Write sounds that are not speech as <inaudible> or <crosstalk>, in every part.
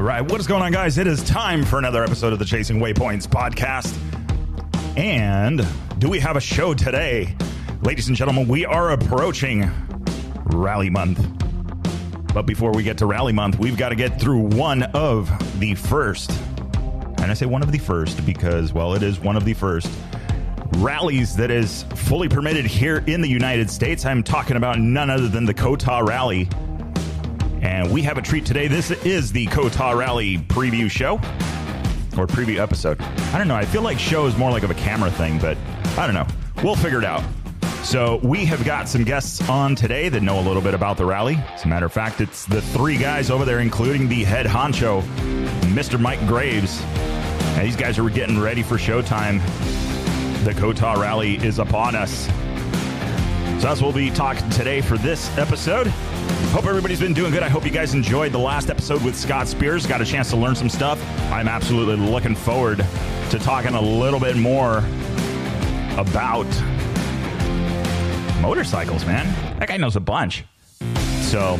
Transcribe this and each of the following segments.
All right, what is going on, guys? It is time for another episode of the Chasing Waypoints podcast. And do we have a show today? Ladies and gentlemen, we are approaching Rally Month. But before we get to Rally Month, we've got to get through one of the first. And I say one of the first because, well, it is one of the first rallies that is fully permitted here in the United States. I'm talking about none other than the COTA Rally. And we have a treat today. This is the COTA Rally preview show or preview episode. I don't know. I feel like show is more like of a camera thing, but I don't know. We'll figure it out. So we have got some guests on today that know a little bit about the rally. As a matter of fact, it's the three guys over there, including the head honcho, Mr. Mike Graves. And these guys are getting ready for showtime. The COTA Rally is upon us. So that's what we'll be talking today for this episode. Hope everybody's been doing good. I hope you guys enjoyed the last episode with Scott Spears. Got a chance to learn some stuff. I'm absolutely looking forward to talking a little bit more about motorcycles, man. That guy knows a bunch. So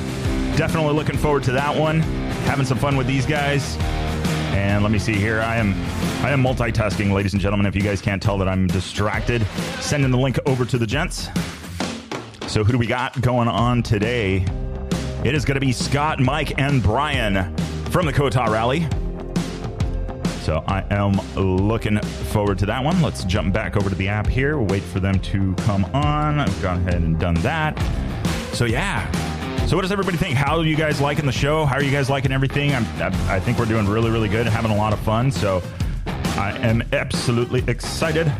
definitely looking forward to that one. Having some fun with these guys. And let me see here. I am I am multitasking, ladies and gentlemen. If you guys can't tell that I'm distracted, sending the link over to the gents. So who do we got going on today? It is going to be Scott, Mike, and Brian from the COTA Rally. So I am looking forward to that one. Let's jump back over to the app here. We'll wait for them to come on. I've gone ahead and done that. So yeah. So what does everybody think? How are you guys liking the show? How are you guys liking everything? I'm, I, I think we're doing really, really good and having a lot of fun. So I am absolutely excited.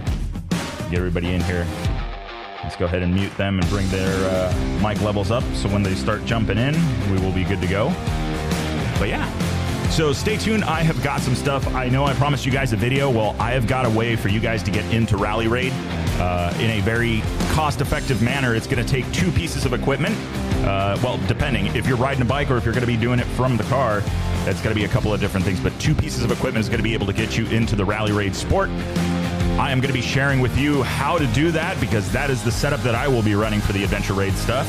Get everybody in here. Let's go ahead and mute them and bring their uh, mic levels up so when they start jumping in, we will be good to go. But yeah, so stay tuned. I have got some stuff. I know I promised you guys a video. Well, I have got a way for you guys to get into Rally Raid uh, in a very cost effective manner. It's going to take two pieces of equipment. Uh, well, depending. If you're riding a bike or if you're going to be doing it from the car, that's going to be a couple of different things. But two pieces of equipment is going to be able to get you into the Rally Raid sport. I am going to be sharing with you how to do that because that is the setup that I will be running for the Adventure Raid stuff.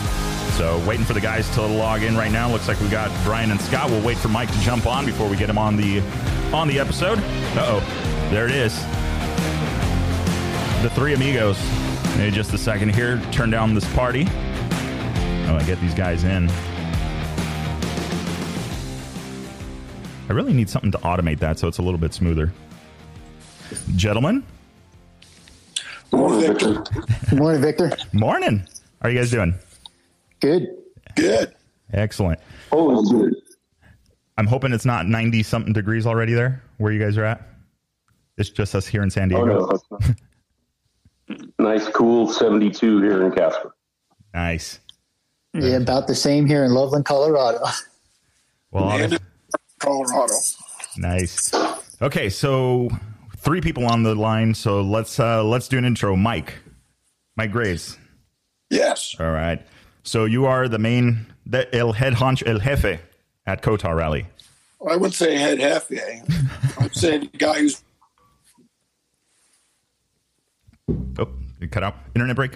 So waiting for the guys to log in right now. Looks like we got Brian and Scott. We'll wait for Mike to jump on before we get him on the on the episode. Uh oh, there it is. The three amigos. Maybe just a second here. Turn down this party. Oh, I get these guys in. I really need something to automate that so it's a little bit smoother. Gentlemen, Morning, Victor. Good morning, Victor. morning. How are you guys doing? Good. Good. Excellent. Oh, good. I'm hoping it's not 90 something degrees already there where you guys are at. It's just us here in San Oh, Diego. no. <laughs> nice, cool 72 here in Casper. Nice. Yeah, about the same here in Loveland, Colorado. Well, Colorado. nice. Okay, so three people on the line. So let's uh, let's do an intro. Mike, Mike Graves. Yes. All right. So you are the main, the el head honch el jefe at COTA Rally. I would say head half eh? I'd say the guy who's Oh, it cut out. Internet break.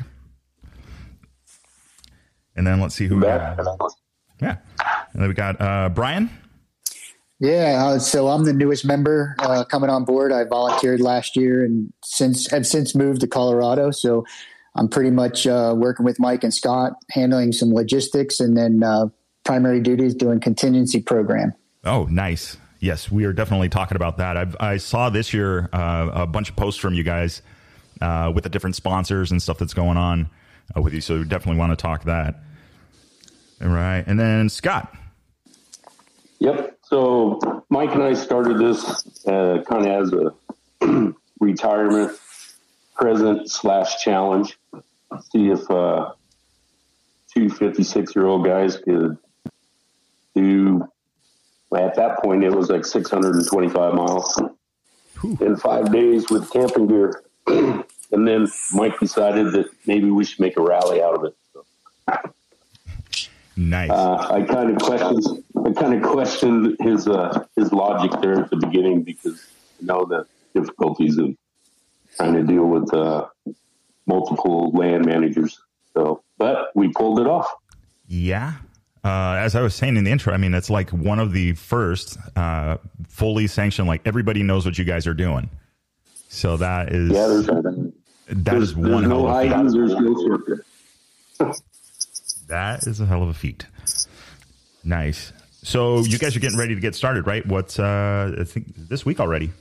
And then let's see who. Back. yeah. And then we got uh, Brian. Yeah, uh, so I'm the newest member uh, coming on board. I volunteered last year and since have since moved to Colorado. So I'm pretty much uh, working with Mike and Scott, handling some logistics, and then uh, primary duties doing contingency program. Oh, nice. Yes, we are definitely talking about that. I've, I saw this year uh, a bunch of posts from you guys uh, with the different sponsors and stuff that's going on uh, with you. So we definitely want to talk that. All right. And then Scott. Yep. So Mike and I started this uh, kind of as a <clears throat> retirement present slash challenge. See if uh, two 56 year old guys could do, at that point, it was like 625 miles in five days with camping gear. <clears throat> and then Mike decided that maybe we should make a rally out of it. So, Nice. uh, I kind of questioned, I kind of questioned his uh, his logic there at the beginning because you know the difficulties of trying to deal with uh, multiple land managers. So, but we pulled it off. yeah. uh, as I was saying in the intro, I mean, it's like one of the first uh, fully sanctioned. Like everybody knows what you guys are doing. So that is Yeah, there's, that there's, is there's one no of a hiding, there's no secret. <laughs> That is a hell of a feat. Nice. So you guys are getting ready to get started, right? What's uh, I think this week already.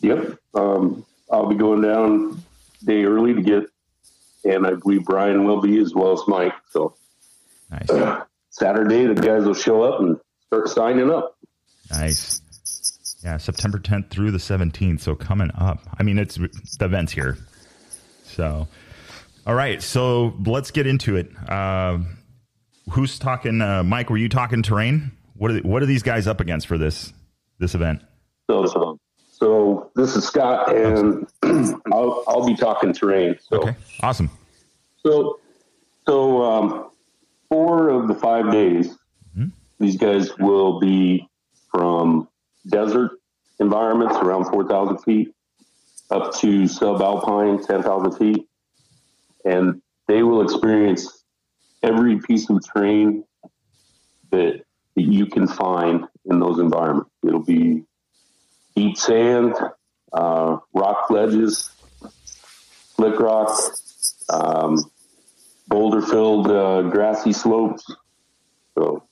Yep. Um, I'll be going down day early to get, and I believe Brian will be as well as Mike. So Nice, Saturday, the guys will show up and start signing up. nice. Yeah, September 10th through the 17th. So coming up. I mean, it's the event's here. So, all right. So let's get into it. Uh, who's talking? Uh, Mike, were you talking terrain? What are what are these guys up against for this this event? So, so, so this is Scott, and <clears throat> I'll, I'll be talking terrain. So, Okay, awesome. so, so um, four of the five days, these guys will be from desert environments around 4,000 feet up to subalpine 10,000 feet. And they will experience every piece of terrain that, that you can find in those environments. It'll be deep sand, uh, rock ledges, slick rock, um, boulder filled uh, grassy slopes. So,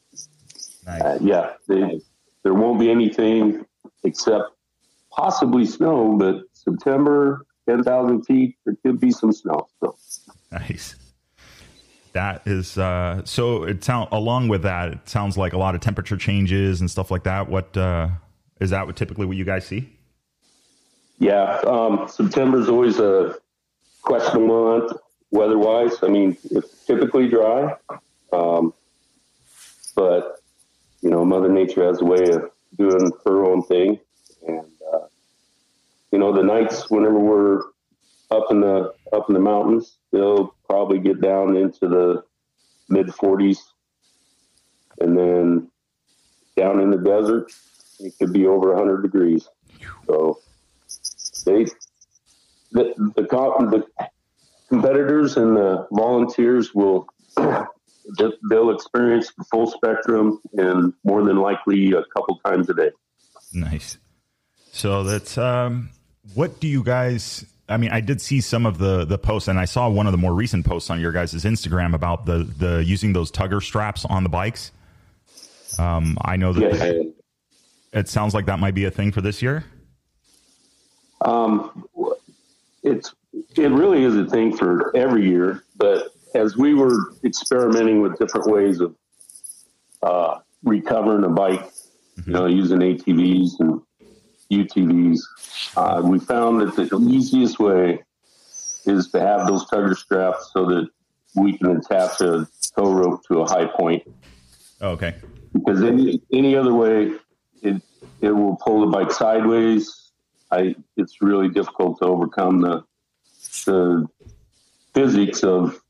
Nice. uh, yeah, they, there won't be anything except possibly snow, but September, 10,000 feet, there could be some snow. So, Nice. That is uh, so. It sound along with that. It sounds like a lot of temperature changes and stuff like that. What uh, is that? What typically what you guys see? yeah, um, September is always a question month weather wise. I mean, it's typically dry, um, but, you know, Mother Nature has a way of doing her own thing. And, uh, you know, the nights whenever we're up in the up in the mountains, they'll probably get down into the mid 40s, and then down in the desert, it could be over 100 degrees. So they the the, the competitors and the volunteers will <clears throat> they'll experience the full spectrum and more than likely a couple times a day. Nice. So that's um, what do you guys? I mean, I did see some of the the posts, and I saw one of the more recent posts on your guys' Instagram about the the using those tugger straps on the bikes. Um, I know that Yeah. it sounds like that might be a thing for this year. Um, it's it really is a thing for every year, but as we were experimenting with different ways of uh, recovering a bike, you know, using ATVs and UTVs, uh, we found that the easiest way is to have those tugger straps so that we can attach a tow rope to a high point Oh, okay. because any any other way, it it will pull the bike sideways. I it's really difficult to overcome the the physics of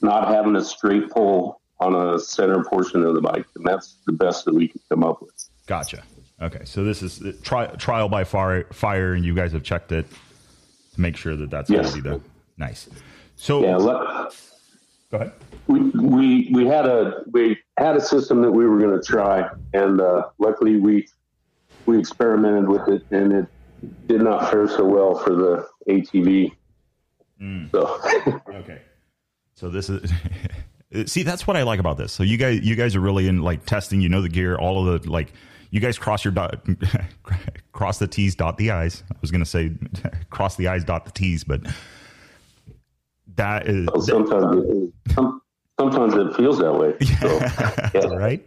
not having a straight pull on a center portion of the bike, and that's the best that we could come up with. Gotcha. Okay, so this is tri- trial by fire, fire, and you guys have checked it to make sure that that's Yes. going to be the nice. So Yeah, let, go ahead. we we we had a we had a system that we were going to try, and uh, luckily we we experimented with it, and it did not fare so well for the ATV. So <laughs> Okay. So this is <laughs> see that's what I like about this. So you guys you guys are really in like testing. You know the gear, all of the like. You guys cross your dot, <laughs> cross the T's, dot the I's. I was going to say <laughs> cross the I's, dot the T's, but that is sometimes it, some, sometimes it feels that way. <laughs> So, yeah. right?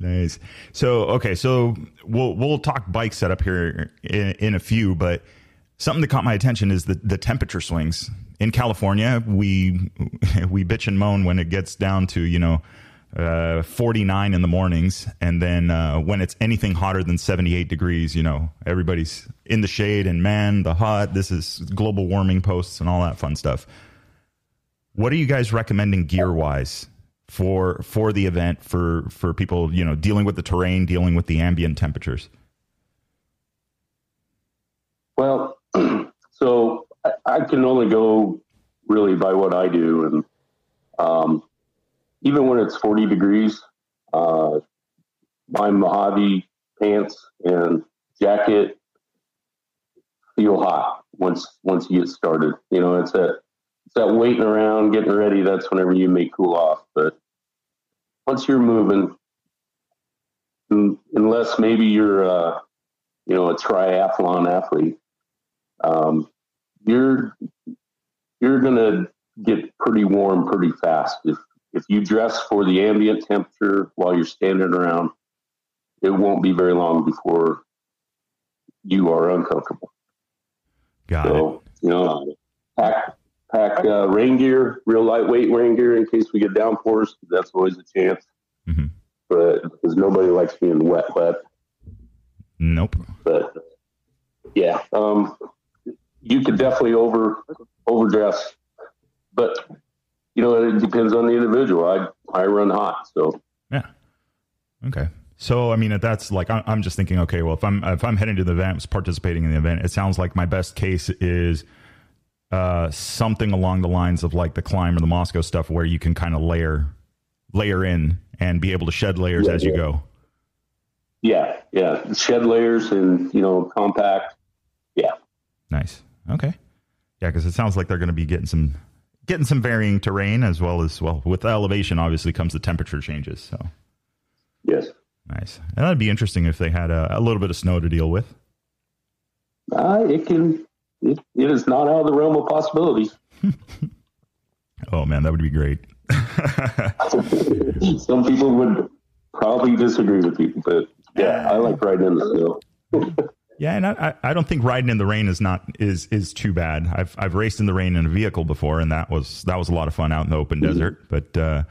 nice. So okay, so we'll we'll talk bike setup here in, in a few, but something that caught my attention is the the temperature swings in California. We we bitch and moan when it gets down to you know. Uh, 49 in the mornings, and then uh, when it's anything hotter than 78 degrees, you know, everybody's in the shade, and man, the hot, this is global warming posts and all that fun stuff. What are you guys recommending gear wise for for the event for for people you know dealing with the terrain, dealing with the ambient temperatures? Well, <clears throat> so I, I can only go really by what I do, and um, even when it's 40 degrees, uh, my Mojave pants and jacket feel hot once once you get started. You know, it's that it's that waiting around, getting ready. That's whenever you may cool off. But once you're moving, unless maybe you're uh, you know a triathlon athlete, um, you're you're gonna get pretty warm pretty fast if if you dress for the ambient temperature while you're standing around. It won't be very long before you are uncomfortable. Got so, it. You know, pack pack uh, rain gear, real lightweight rain gear in case we get downpours. That's always a chance. Mm-hmm. But because nobody likes being wet, but Nope. But yeah, um, you could definitely over overdress, but you know it depends on the individual. I I run hot, so yeah. Okay. So I mean, that's like I'm just thinking. Okay, well, if I'm if I'm heading to the event, participating in the event, it sounds like my best case is uh, something along the lines of like the Klim or the Mosko stuff, where you can kind of layer layer in and be able to shed layers yeah, as you go. Yeah, yeah, shed layers and you know compact. Yeah, nice. Okay, yeah, because it sounds like they're going to be getting some getting some varying terrain as well as well with elevation. Obviously, comes the temperature changes. So yes, nice. And that'd be interesting if they had a, a little bit of snow to deal with. Uh, it can. It, it is not out of the realm of possibilities. <laughs> oh man, that would be great. <laughs> Some people would probably disagree with you, but yeah, I like riding in the snow. <laughs> yeah, and I, I don't think riding in the rain is not is is too bad. I've I've raced in the rain in a vehicle before, and that was that was a lot of fun out in the open mm-hmm. desert. But uh,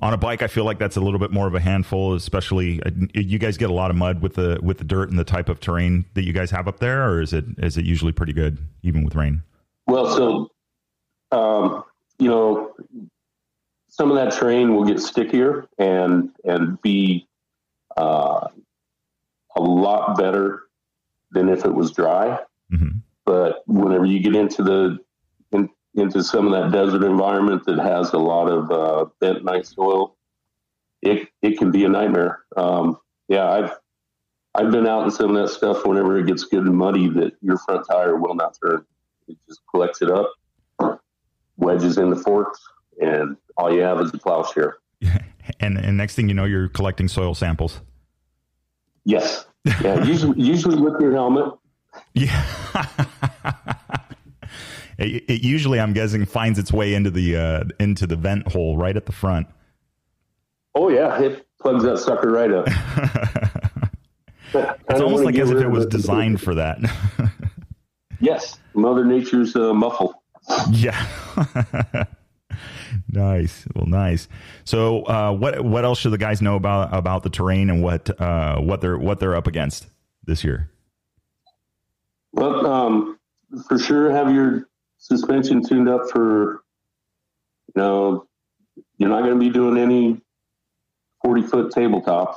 on a bike, I feel like that's a little bit more of a handful. Especially, uh, you guys get a lot of mud with the with the dirt and the type of terrain that you guys have up there, or is it is it usually pretty good even with rain? Well, so um, you know, some of that terrain will get stickier and and be uh, a lot better than if it was dry. Mm-hmm. But whenever you get into the in, into some of that desert environment that has a lot of uh, bentonite soil, it it can be a nightmare. Um, yeah, I've I've been out in some of that stuff whenever it gets good and muddy that your front tire will not turn. It just collects it up, wedges in the forks, and all you have is a plowshare. <laughs> and and next thing you know, you're collecting soil samples. Yes. Yeah. usually, usually with your helmet. Yeah. <laughs> it, it, usually, I'm guessing, finds its way into the uh, into the vent hole right at the front. Oh yeah, it plugs that sucker right up. <laughs> <laughs> it's almost like as if it was designed for that. yes, Mother Nature's uh, muffle. Yeah nice. Well, nice. So, uh, what what else should the guys know about about the terrain and what uh, what they're what they're up against this year? Well, um, for sure, have your suspension tuned up for. You know, you're not going to be doing any forty foot tabletops,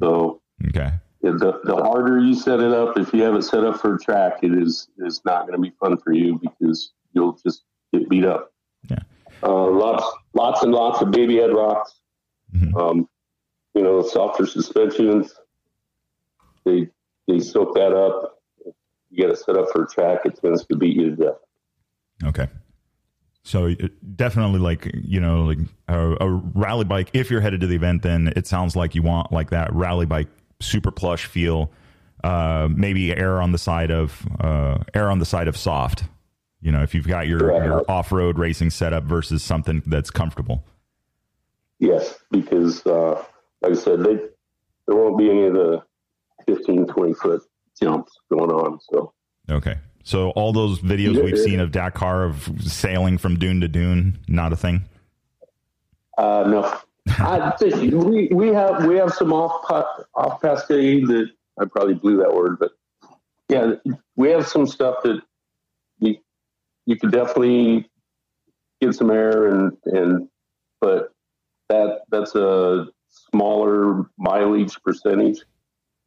so okay. The, the harder you set it up, if you have it set up for a track, it is is not going to be fun for you because you'll just get beat up. Yeah. Uh, lots, lots and lots of baby head rocks. Mm-hmm. Um, you know, softer suspensions. They they soak that up. You get it set up for a track. It tends to beat you to death. Okay. So definitely, like you know, like a, a, rally bike. If you're headed to the event, then it sounds like you want like that rally bike, super plush feel. Uh, maybe air on the side of uh, err on the side of soft you know, if you've got your, right. your off road racing setup versus something that's comfortable. Yes, because uh, like I said, they, there won't be any of the 15, 20 foot jumps going on. So okay, so all those videos yeah, we've yeah. seen of Dakar of sailing from dune to dune, not a thing. Uh, no, I think we we have we have some off off cascade that I probably blew that word, but yeah, we have some stuff that you could definitely get some air and and but that that's a smaller mileage percentage.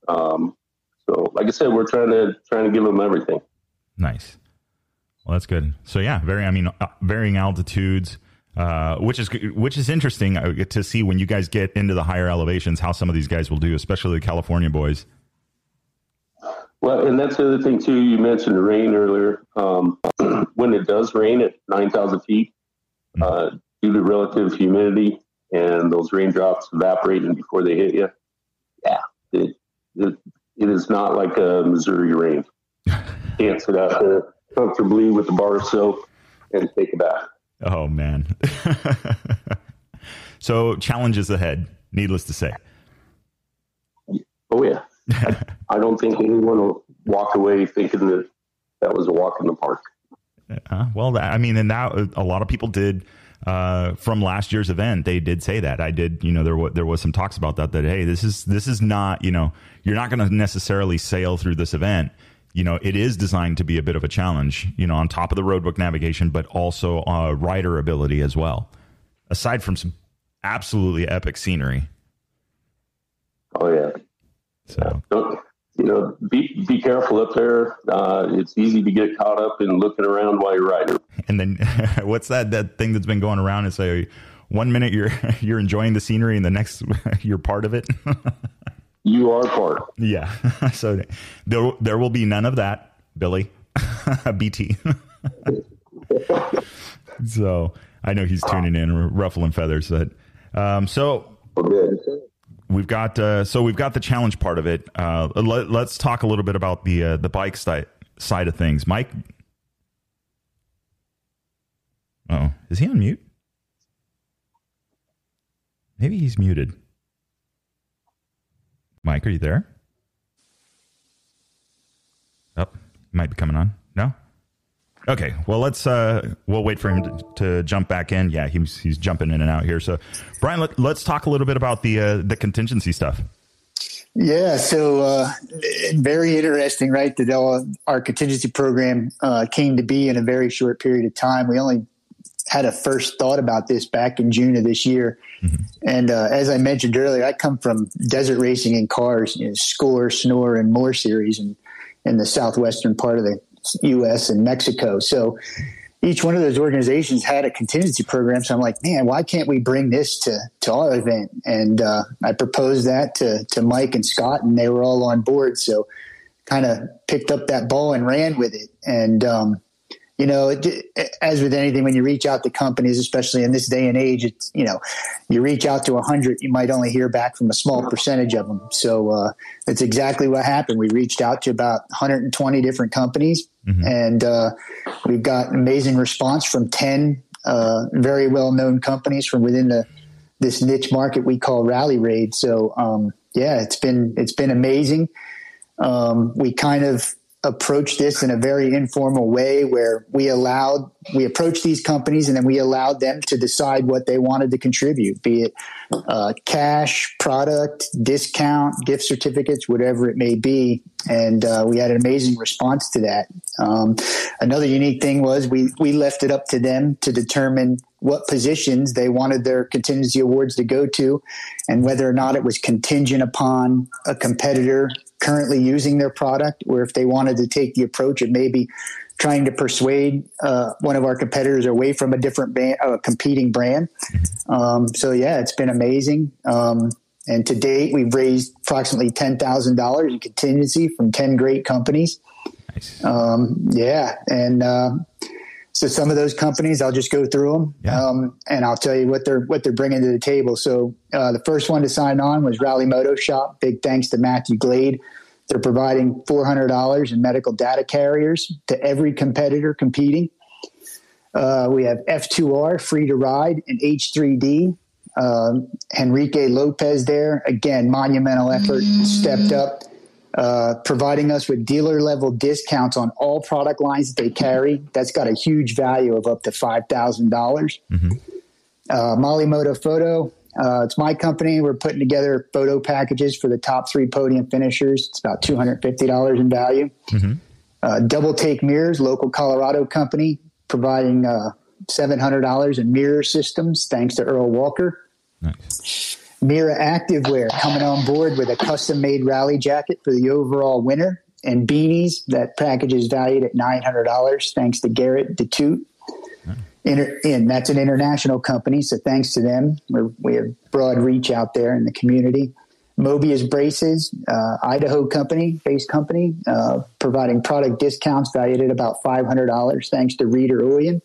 Um, so, like I said, we're trying to trying to give them everything. Nice. Well, that's good. So yeah, very. I mean, uh, varying altitudes. uh, which is which is interesting uh, to see when you guys get into the higher elevations how some of these guys will do, especially the California boys. Well, and that's the other thing too. You mentioned the rain earlier. Um, when it does rain at nine thousand feet, mm-hmm. uh, due to relative humidity and those raindrops evaporating before they hit you, yeah, it, it, it is not like a Missouri rain. <laughs> Can't sit out there comfortably with the bar of soap and take a bath. Oh man. <laughs> so challenges ahead, needless to say. Oh yeah. I, I, don't think anyone will walk away thinking that that was a walk in the park. Uh, well, I mean, and now a lot of people did uh, from last year's event. They did say that. I did, you know, there was there was some talks about that. That hey, this is this is not, you know, you're not going to necessarily sail through this event you know, it is designed to be a bit of a challenge, you know, on top of the roadbook navigation, but also uh, rider ability as well. Aside from some absolutely epic scenery. Oh yeah. So you know, be be careful up there. Uh, it's easy to get caught up in looking around while you're riding. And then, <laughs> what's that that thing that's been going around and say, one minute you're <laughs> you're enjoying the scenery, and the next <laughs> you're part of it. you are part. Yeah. so there there will be none of that, Billy. BT. so I know he's tuning in, ruffling feathers. But um, so we've got uh, so we've got the challenge part of it. Uh, let, us talk a little bit about the uh, the bike side side of things, Mike. Oh, is he on mute? Maybe he's muted. Mike, are you there? Oh, might be coming on. Okay. Well, let's uh, we'll wait for him to, to, jump back in. Yeah, he's he's jumping in and out here. So, Brian, let, us talk a little bit about the uh, the contingency stuff. Yeah, so uh, very interesting, right? That all, our contingency program uh, came to be in a very short period of time. We only had a first thought about this back in June of this year. Mm-hmm. And uh, as I mentioned earlier, I come from desert racing in cars, you know, Score, Snore, and more series, and in the southwestern part of the U.S. and Mexico. So each one of those organizations had a contingency program. So I'm like, man, why can't we bring this to to our event? And uh, I proposed that to to Mike and Scott, and they were all on board. So kind of picked up that ball and ran with it. And um, you know, it, as with anything, when you reach out to companies, especially in this day and age, it's, you know, you reach out to a hundred, you might only hear back from a small percentage of them. So, uh, that's exactly what happened. We reached out to about 120 different companies mm-hmm. and, uh, we've got an amazing response from 10, uh, very well known companies from within the, this niche market we call rally raid. So, um, yeah, it's been, it's been amazing. Um, we kind of, approached this in a very informal way where we allowed we approached these companies and then we allowed them to decide what they wanted to contribute be it uh, cash product discount gift certificates whatever it may be. And uh, we had an amazing response to that. Um, another unique thing was we we left it up to them to determine what positions they wanted their contingency awards to go to and whether or not it was contingent upon a competitor currently using their product, or if they wanted to take the approach of maybe trying to persuade uh, one of our competitors away from a different band, a competing brand. Um, so yeah, it's been amazing. Um, and to date, we've raised approximately ten thousand dollars in contingency from ten great companies. Nice. Um, yeah, and uh, so some of those companies, I'll just go through them, yeah. um, and I'll tell you what they're what they're bringing to the table. So uh, the first one to sign on was Rally Moto Shop. Big thanks to Matthew Glade. They're providing four hundred dollars in medical data carriers to every competitor competing. Uh, we have F2R free to ride and H3D. Uh, Enrique Lopez there again, monumental effort, mm. stepped up uh, providing us with dealer level discounts on all product lines that they carry. That's got a huge value of up to five thousand dollars. Mm-hmm. Uh, Molimoto Photo. Uh, it's my company. We're putting together photo packages for the top three podium finishers. It's about two hundred fifty dollars in value. Mm-hmm. Uh, Double Take Mirrors, local Colorado company, providing uh, seven hundred dollars in mirror systems. Thanks to Earl Walker. Nice. Mira Activewear coming on board with a custom made rally jacket for the overall winner and beanies. That package is valued at $900 thanks to Garrett DeToot. Inter, and that's an international company. So thanks to them, We're, we have broad reach out there in the community. Mobius Braces, uh, Idaho company, based company, uh, providing product discounts valued at about $500 thanks to Reader Oyen.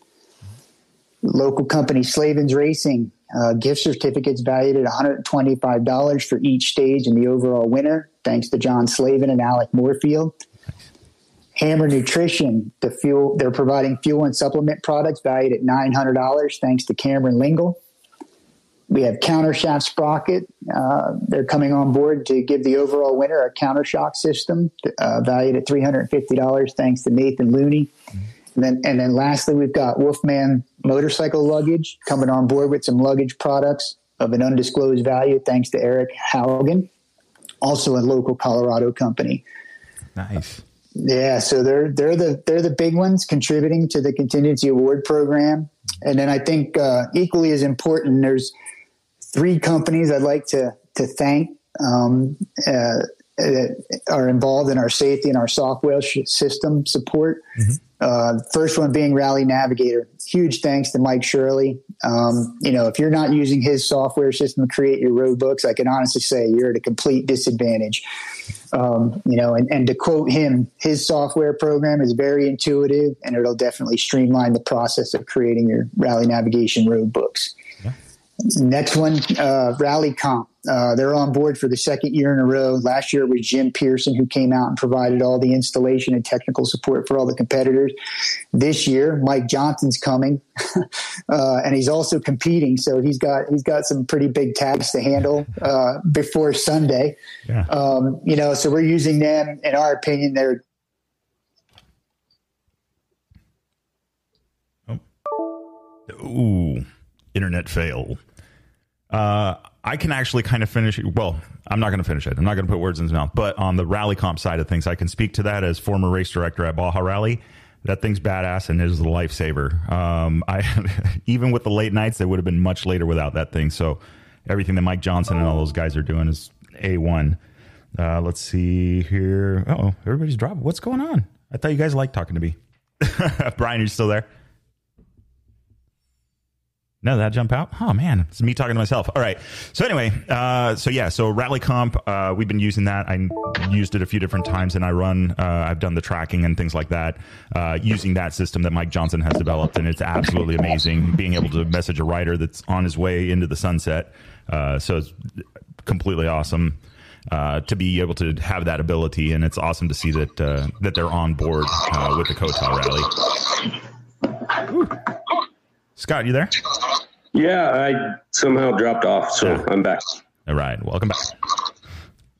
Local company Slavens Racing, uh, gift certificates valued at $125 for each stage and the overall winner, thanks to John Slavin and Alec Moorfield. Hammer Nutrition, the fuel they're providing fuel and supplement products valued at nine hundred dollars, thanks to Cameron Lingle. We have Countershaft Sprocket. Uh, they're coming on board to give the overall winner a countershock system uh, valued at three hundred and fifty dollars, thanks to Nathan Looney. And then, and then lastly, we've got Wolfman Motorcycle Luggage coming on board with some luggage products of an undisclosed value, thanks to Eric Haugen, also a local Colorado company. Nice. Yeah, so they're they're the they're the big ones contributing to the contingency award program, and then I think uh, equally as important, there's three companies I'd like to to thank um, uh, that are involved in our safety and our software sh- system support. Mm-hmm. Uh, first one being Rally Navigator. Huge thanks to Mike Shirley. Um, you know, if you're not using his software system to create your road books, I can honestly say you're at a complete disadvantage. Um, you know, and, and to quote him, his software program is very intuitive and it'll definitely streamline the process of creating your rally navigation road books. Next one, uh, Rally Comp. Uh, they're on board for the second year in a row. Last year it was Jim Pearson who came out and provided all the installation and technical support for all the competitors. This year, Mike Johnson's coming, <laughs> uh, and he's also competing. So he's got he's got some pretty big tasks to handle uh, before Sunday. Yeah. Um, you know, so we're using them. In our opinion, they're oh. Ooh, internet fail. Uh, I can actually kind of finish. Well, I'm not going to finish it. I'm not going to put words in his mouth. But on the rally comp side of things, I can speak to that as former race director at Baja Rally. That thing's badass and it is a lifesaver. Um, I <laughs> even with the late nights, they would have been much later without that thing. So everything that Mike Johnson and all those guys are doing is a one. Uh, let's see here. Oh, everybody's dropping. What's going on? I thought you guys liked talking to me. <laughs> Brian, you still there? No, that jump out. Oh man, it's me talking to myself. All right. So anyway, uh, so yeah, so Rally Comp, uh, we've been using that. I used it a few different times, and I run. Uh, I've done the tracking and things like that uh, using that system that Mike Johnson has developed, and it's absolutely amazing. Being able to message a rider that's on his way into the sunset, uh, so it's completely awesome. Uh, to be able to have that ability, and it's awesome to see that that they're on board with the Kota Rally. Ooh. Scott, you there? Yeah, I somehow dropped off, so yeah. I'm back. All right, welcome back.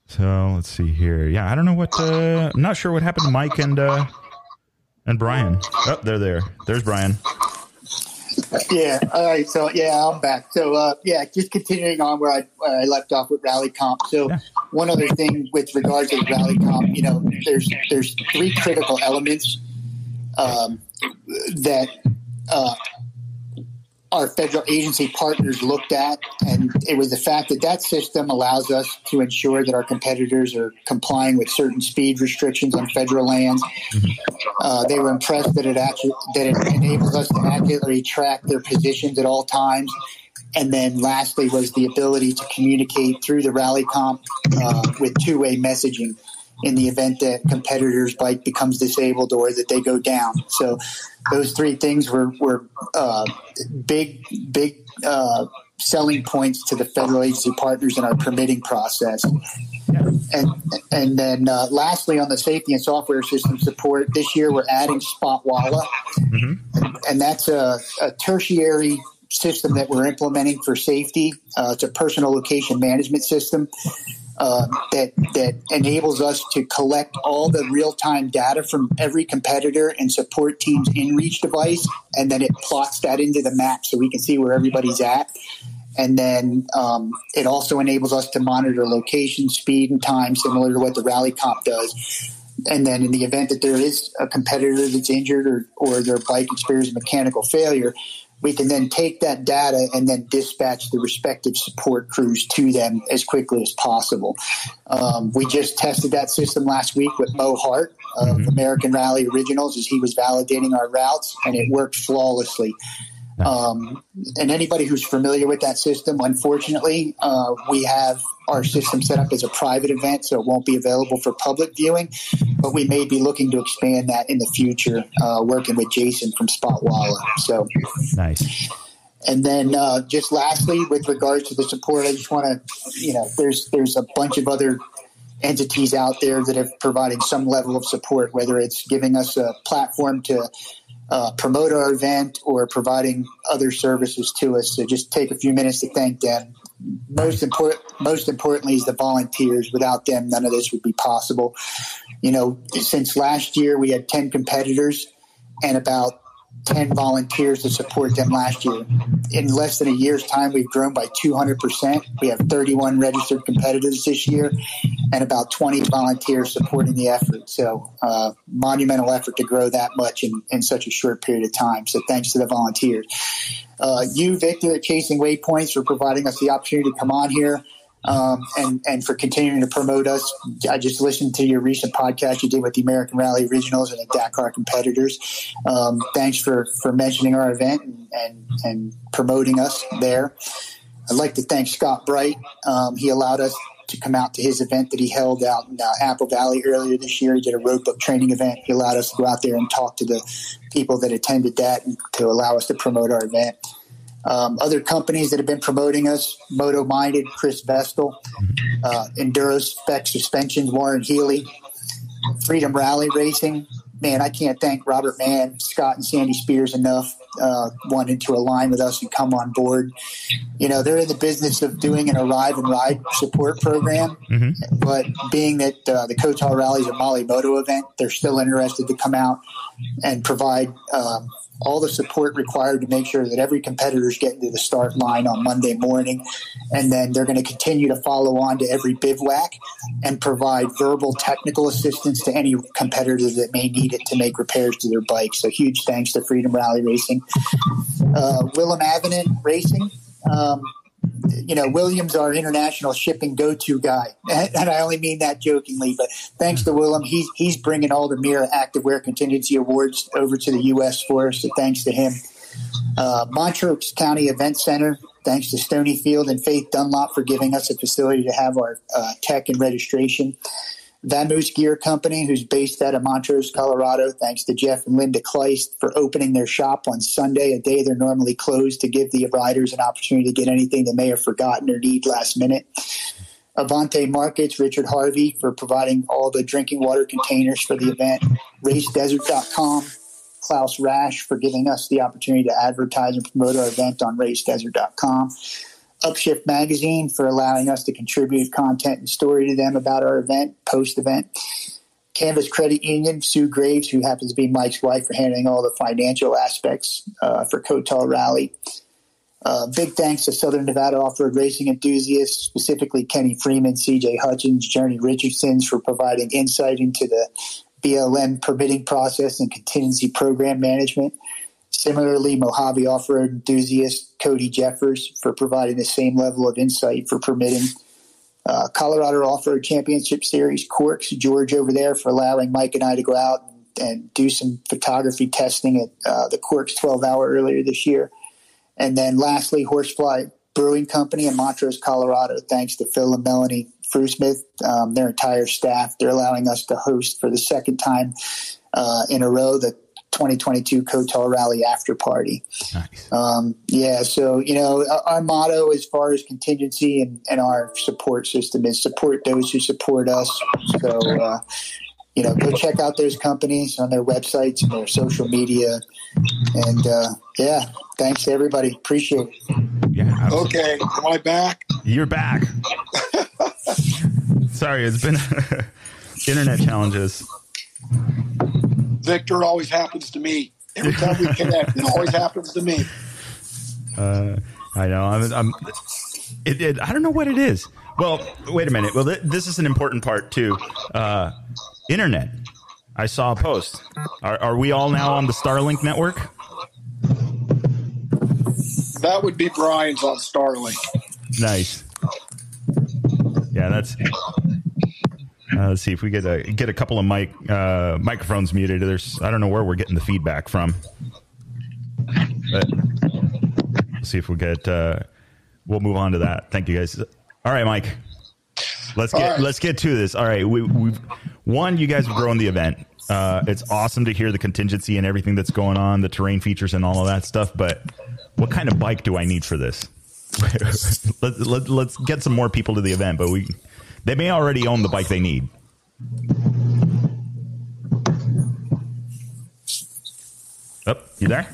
So let's see here. Yeah, I don't know what. Uh, I'm not sure what happened to Mike and uh, and Brian. Oh, they're there. There's Brian. Yeah. All right. So yeah, I'm back. So uh, yeah, just continuing on where I, where I left off with Rally Comp. So yeah. one other thing with regards to Rally Comp, you know, there's there's three critical elements um, that uh, our federal agency partners looked at, and it was the fact that that system allows us to ensure that our competitors are complying with certain speed restrictions on federal lands. Uh, they were impressed that it actually that it enables us to accurately track their positions at all times. And then, lastly, was the ability to communicate through the rally comp uh, with two-way messaging in the event that competitors' bike becomes disabled or that they go down. So those three things were were uh, big big uh, selling points to the federal agency partners in our permitting process. And and then uh, lastly, on the safety and software system support, this year we're adding Spotwalla, mm-hmm. and, that's a, a tertiary system that we're implementing for safety. Uh, it's a personal location management system uh, that that enables us to collect all the real time data from every competitor and support team's inReach device, and then it plots that into the map so we can see where everybody's at. And then um, it also enables us to monitor location, speed, and time, similar to what the Rally Comp does. And then, in the event that there is a competitor that's injured or, or their bike experiences mechanical failure, we can then take that data and then dispatch the respective support crews to them as quickly as possible. Um, we just tested that system last week with Mo Hart of mm-hmm. American Rally Originals as he was validating our routes, and it worked flawlessly. Um, and anybody who's familiar with that system, unfortunately, uh, we have our system set up as a private event, so it won't be available for public viewing. But we may be looking to expand that in the future, uh, working with Jason from Spotwalla. So nice. And then, uh, just lastly, with regards to the support, I just want to, you know, there's there's a bunch of other entities out there that have provided some level of support, whether it's giving us a platform to uh, promote our event or providing other services to us. So just take a few minutes to thank them. Most important, most importantly, is the volunteers. Without them, none of this would be possible. You know, since last year, we had ten competitors and about 10 volunteers to support them last year. In less than a year's time, we've grown by 200%. We have 31 registered competitors this year and about 20 volunteers supporting the effort. So, uh, monumental effort to grow that much in, in such a short period of time. So, thanks to the volunteers. Uh, you, Victor, at Chasing Waypoints, for providing us the opportunity to come on here um, and and for continuing to promote us. I just listened to your recent podcast you did with the American Rally Originals and the Dakar competitors. Um, thanks for for mentioning our event and, and, and promoting us there. I'd like to thank Scott Bright. Um, he allowed us to come out to his event that he held out in uh, Apple Valley earlier this year. He did a roadbook training event. He allowed us to go out there and talk to the people that attended that and to allow us to promote our event. Um, other companies that have been promoting us, Moto Minded, Chris Vestal, uh, Enduro Spec Suspensions, Warren Healy, Freedom Rally Racing. Man, I can't thank Robert Mann, Scott, and Sandy Spears enough uh, wanting to align with us and come on board. You know, they're in the business of doing an arrive and ride support program, mm-hmm. but being that uh, the Kotal Rally is a Molly Moto event, they're still interested to come out and provide um, all the support required to make sure that every competitor is getting to the start line on Monday morning. And then they're going to continue to follow on to every bivouac and provide verbal technical assistance to any competitors that may need it to make repairs to their bikes. So huge thanks to Freedom Rally Racing. Uh, Willem Avenant Racing. Um, you know, Willem's, our international shipping go-to guy, and I only mean that jokingly. But thanks to Willem, he's he's bringing all the Mira Activewear Contingency Awards over to the U.S. for us. So thanks to him. Uh, Montrose County Event Center, thanks to Stonyfield and Faith Dunlop for giving us a facility to have our uh, tech and registration. Vamoose Gear Company, who's based out of Montrose, Colorado. Thanks to Jeff and Linda Kleist for opening their shop on Sunday, a day they're normally closed to give the riders an opportunity to get anything they may have forgotten or need last minute. Avante Markets, Richard Harvey for providing all the drinking water containers for the event. RaceDesert.com, Klaus Rash for giving us the opportunity to advertise and promote our event on RaceDesert.com. Upshift Magazine for allowing us to contribute content and story to them about our event, post event. Canvas Credit Union, Sue Graves, who happens to be Mike's wife, for handling all the financial aspects uh, for Kotal Rally. Uh, big thanks to Southern Nevada off-road racing enthusiasts, specifically Kenny Freeman, CJ Hutchins, Journey Richardson's for providing insight into the BLM permitting process and contingency program management. Similarly, Mojave off-road enthusiast Cody Jeffers for providing the same level of insight for permitting. Uh, Colorado Off-Road Championship Series Corks, George over there for allowing Mike and I to go out and, and do some photography testing at uh, the Corks 12 hour earlier this year. And then lastly, Horsefly Brewing Company in Montrose, Colorado. Thanks to Phil and Melanie Frusmith, um, their entire staff. They're allowing us to host for the second time uh, in a row the 2022 Kotal Rally after party. Nice. Um, yeah, so you know our motto as far as contingency and, and, our support system is support those who support us. So uh, you know, go check out those companies on their websites and their social media. And uh, yeah, thanks to everybody. Appreciate it. Yeah. Okay. Am I back? You're back. <laughs> Sorry, it's been <laughs> internet challenges. Victor, it always happens to me. Every time we connect, it always happens to me. Uh, I know. I'm. I'm it, it, I don't know what it is. Well, wait a minute. Well, th- this is an important part too. Uh, internet. I saw a post. Are, are we all now on the Starlink network? That would be Brian's on Starlink. Nice. Yeah, that's. Uh, let's see if we get a get a couple of mic uh, microphones muted. There's I don't know where we're getting the feedback from, but let's see if we get. Uh, we'll move on to that. Thank you guys. All right, Mike. Let's get right. let's get to this. All right, we we one you guys have grown the event. Uh, it's awesome to hear the contingency and everything that's going on, the terrain features and all of that stuff. But what kind of bike do I need for this? <laughs> let, let, let's get some more people to the event, but we they may already own the bike they need. Up, oh, you there?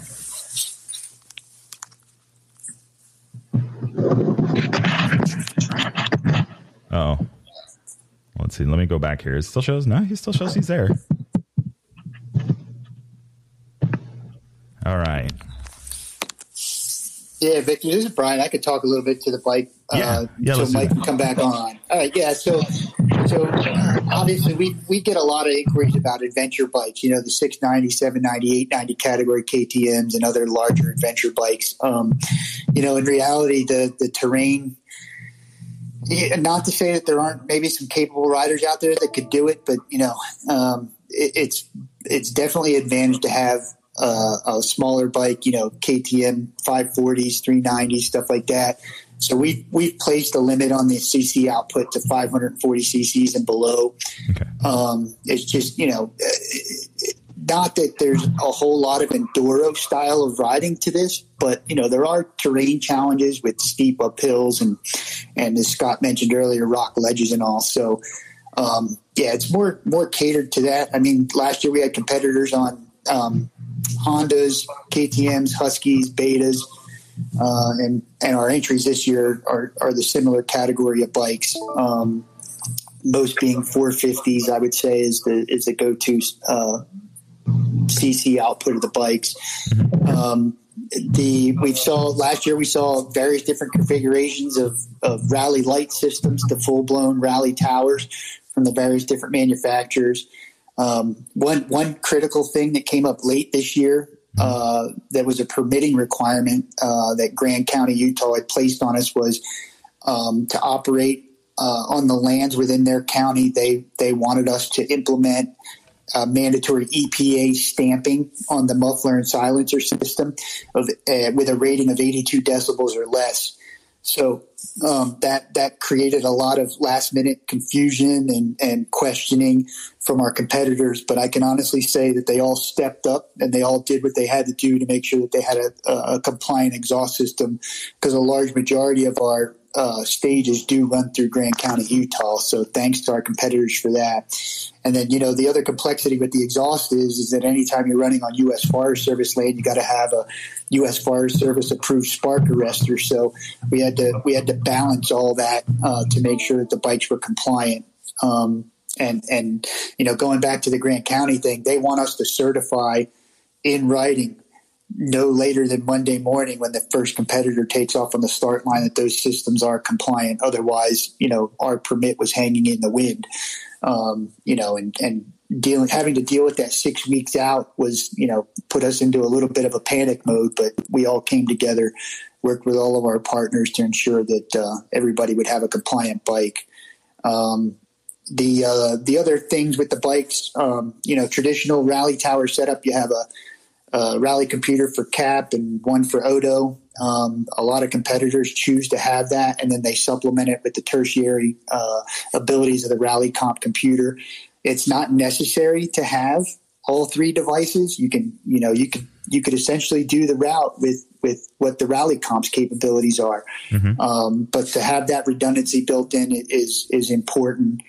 Oh, let's see. Let me go back here. It still shows. No, he still shows he's there. All right. Yeah, Victor, this is Brian. I could talk a little bit to the bike. Yeah, uh, yeah, so Mike can come back on. All right, yeah. So, so uh, obviously we we get a lot of inquiries about adventure bikes. You know, the 690, 790, 890 category KTM's and other larger adventure bikes. Um, you know, in reality, the the terrain. Not to say that there aren't maybe some capable riders out there that could do it, but you know, um, it, it's it's definitely an advantage to have uh, a smaller bike, you know, KTM 540s, 390s, stuff like that. So we've we've placed a limit on the CC output to 540 CCs and below. Okay. Um, it's just you know, uh, not that there's a whole lot of enduro style of riding to this, but you know there are terrain challenges with steep uphills and and as Scott mentioned earlier, rock ledges and all. So um, yeah, it's more more catered to that. I mean, last year we had competitors on um, Hondas, KTM's, Huskies, Betas, uh, and and our entries this year are are the similar category of bikes. Um, most being 450s, I would say is the is the go to uh, CC output of the bikes. Um, the we saw last year we saw various different configurations of, of rally light systems to full blown rally towers from the various different manufacturers. Um, one one critical thing that came up late this year uh, that was a permitting requirement uh, that Grand County, Utah, had placed on us was um, to operate uh, on the lands within their county. They they wanted us to implement uh, mandatory EPA stamping on the muffler and silencer system of uh, with a rating of 82 decibels or less. So um, that that created a lot of last minute confusion and, and questioning from our competitors. But I can honestly say that they all stepped up and they all did what they had to do to make sure that they had a, a compliant exhaust system because a large majority of our uh, stages do run through Grand County, Utah. So thanks to our competitors for that. And then, you know, the other complexity with the exhaust is, is that anytime you're running on U.S. Forest Service land, you got to have a U.S. Forest Service approved spark arrestor. So we had to we had to balance all that uh, to make sure that the bikes were compliant. Um, and and you know, going back to the Grand County thing, they want us to certify in writing no later than Monday morning when the first competitor takes off on the start line that those systems are compliant. Otherwise, you know, our permit was hanging in the wind. Um, you know, and and dealing having to deal with that six weeks out was you know put us into a little bit of a panic mode. But we all came together, worked with all of our partners to ensure that uh, everybody would have a compliant bike. Um, the uh, the other things with the bikes, um, you know, traditional rally tower setup, you have a, a rally computer for cap and one for Odo. Um, a lot of competitors choose to have that, and then they supplement it with the tertiary uh, abilities of the rally comp computer. It's not necessary to have all three devices. You can, you know, you could you could essentially do the route with with what the rally comps capabilities are. Um, but to have that redundancy built in is is important.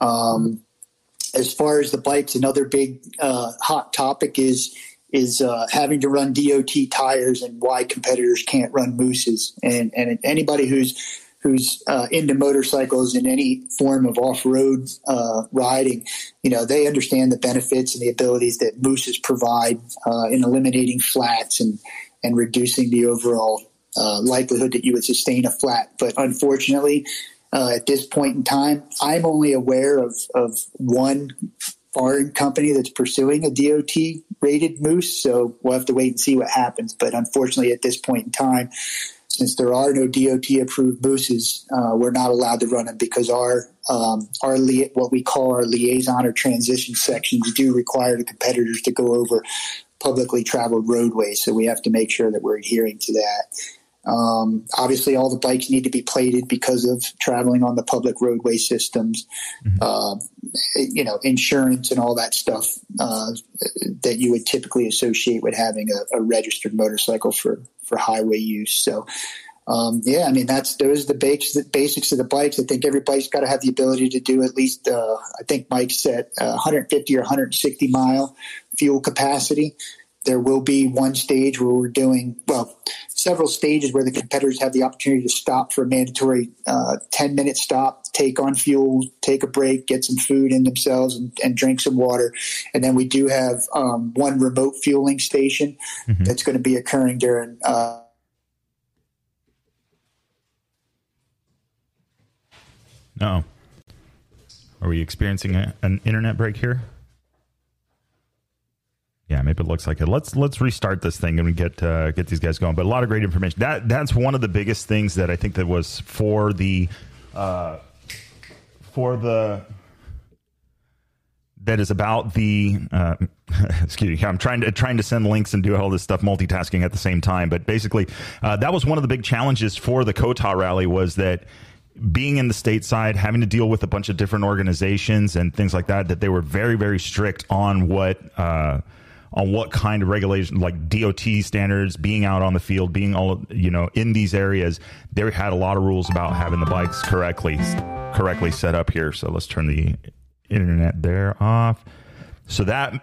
Um, as far as the bikes, another big uh, hot topic is is uh, having to run DOT tires and why competitors can't run mousses. And and anybody who's who's uh, into motorcycles in any form of off road uh, riding, you know, they understand the benefits and the abilities that mousses provide uh, in eliminating flats and and reducing the overall uh, likelihood that you would sustain a flat. But unfortunately, uh, at this point in time, I'm only aware of, of one foreign company that's pursuing a DOT rated mousse. So we'll have to wait and see what happens. But unfortunately, at this point in time, since there are no DOT approved mousses, uh, we're not allowed to run them because our um, our what we call our liaison or transition sections do require the competitors to go over publicly traveled roadways. So we have to make sure that we're adhering to that. Um, obviously, all the bikes need to be plated because of traveling on the public roadway systems. Mm-hmm. Uh, you know, insurance and all that stuff uh, that you would typically associate with having a, a, registered motorcycle for for highway use. So, um, yeah, I mean that's those are the basics, the basics of the bikes. I think everybody's got to have the ability to do at least. Uh, I think Mike said 150 or 160 mile fuel capacity there will be one stage where we're doing well several stages where the competitors have the opportunity to stop for a mandatory uh, 10 minute stop take on fuel take a break get some food in themselves and, and drink some water. And then we do have um, one remote fueling station mm-hmm. that's going to be occurring during uh, no are we experiencing a, an internet break here yeah, maybe it looks like it. Let's let's restart this thing and get uh, get these guys going. But a lot of great information. That that's one of the biggest things that I think that was for the uh, for the that is about the uh, <laughs> excuse me i'm trying to trying to send links and do all this stuff multitasking at the same time but basically uh, that was one of the big challenges for the COTA rally was that being in the stateside having to deal with a bunch of different organizations and things like that that they were very very strict on what uh, on what kind of regulation, like DOT standards, being out on the field, being all you know in these areas. They had a lot of rules about having the bikes correctly correctly set up here. So let's turn the internet there off. So that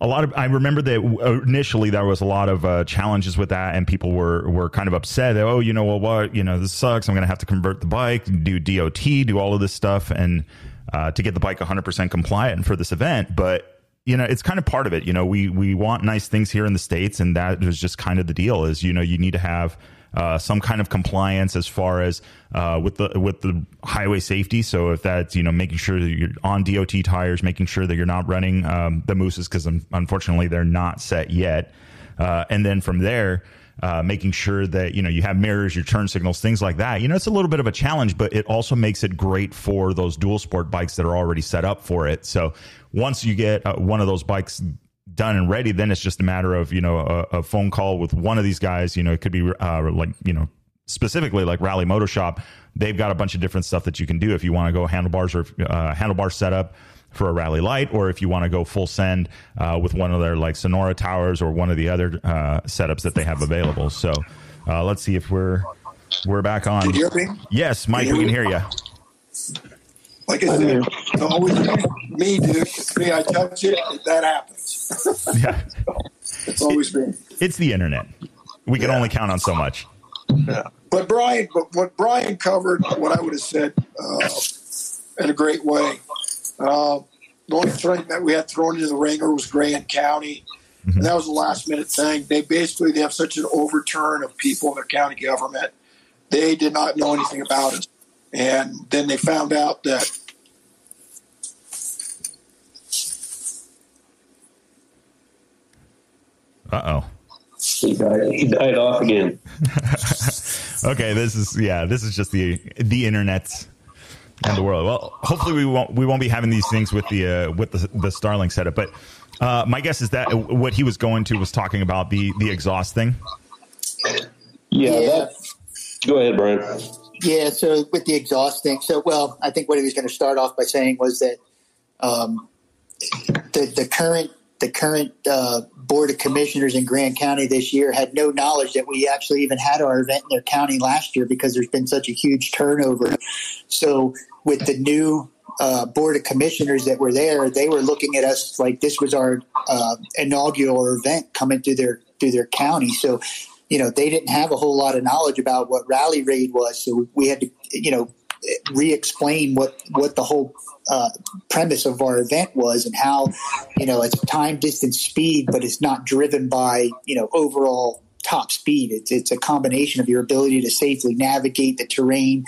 a lot of I remember that initially there was a lot of uh, challenges with that, and people were were kind of upset. Oh, you know, well, what, you know, this sucks. I'm going to have to convert the bike, do DOT, do all of this stuff, and uh, to get the bike 100% compliant for this event. But you know, it's kind of part of it. You know, we we want nice things here in the states, and that is just kind of the deal. Is you know, you need to have uh, some kind of compliance as far as uh, with the with the highway safety. So if that's you know making sure that you're on DOT tires, making sure that you're not running um, the mousses because unfortunately they're not set yet, uh, and then from there. Uh, making sure that you know you have mirrors, your turn signals, things like that. You know, it's a little bit of a challenge, but it also makes it great for those dual sport bikes that are already set up for it. So once you get uh, one of those bikes done and ready, then it's just a matter of you know a, a phone call with one of these guys. You know, it could be uh, like you know specifically like Rally Moto Shop. They've got a bunch of different stuff that you can do if you want to go handlebars or uh, handlebar setup for a rally light, or if you want to go full send uh, with one of their like Sonora towers or one of the other uh, setups that they have available. So uh, let's see if we're we're back on. Can you hear me? Yes, Mike, we can hear you. Like I said, it's always me, dude. me. I touch it, that happens. yeah, <laughs> it's always me. It's the internet. We can yeah. only count on so much. Yeah, but Brian, but what Brian covered, what I would have said uh, in a great way. Uh, the only thing that we had thrown into the ringer was Grand County. Mm-hmm. And that was a last minute thing. They basically they have such an overturn of people in their county government. They did not know anything about us. And then they found out that Uh oh. He died, he died off again. <laughs> okay, this is yeah, this is just the the internet and the world. Well, hopefully we won't we won't be having these things with the uh, with the, the Starlink setup. But uh, my guess is that what he was going to was talking about the the exhaust thing. Yeah, yeah. go ahead, Brian. Yeah, so with the exhaust thing, so well, I think what he was going to start off by saying was that um, the the current the current uh, board of commissioners in Grand County this year had no knowledge that we actually even had our event in their county last year because there's been such a huge turnover. So with the new uh, board of commissioners that were there, they were looking at us like this was our uh, inaugural event coming through their through their county. So you know, they didn't have a whole lot of knowledge about what Rally Raid was. So we had to, you know, re-explain what what the whole uh, premise of our event was and how you know it's time distance speed but it's not driven by you know overall top speed. It's it's a combination of your ability to safely navigate the terrain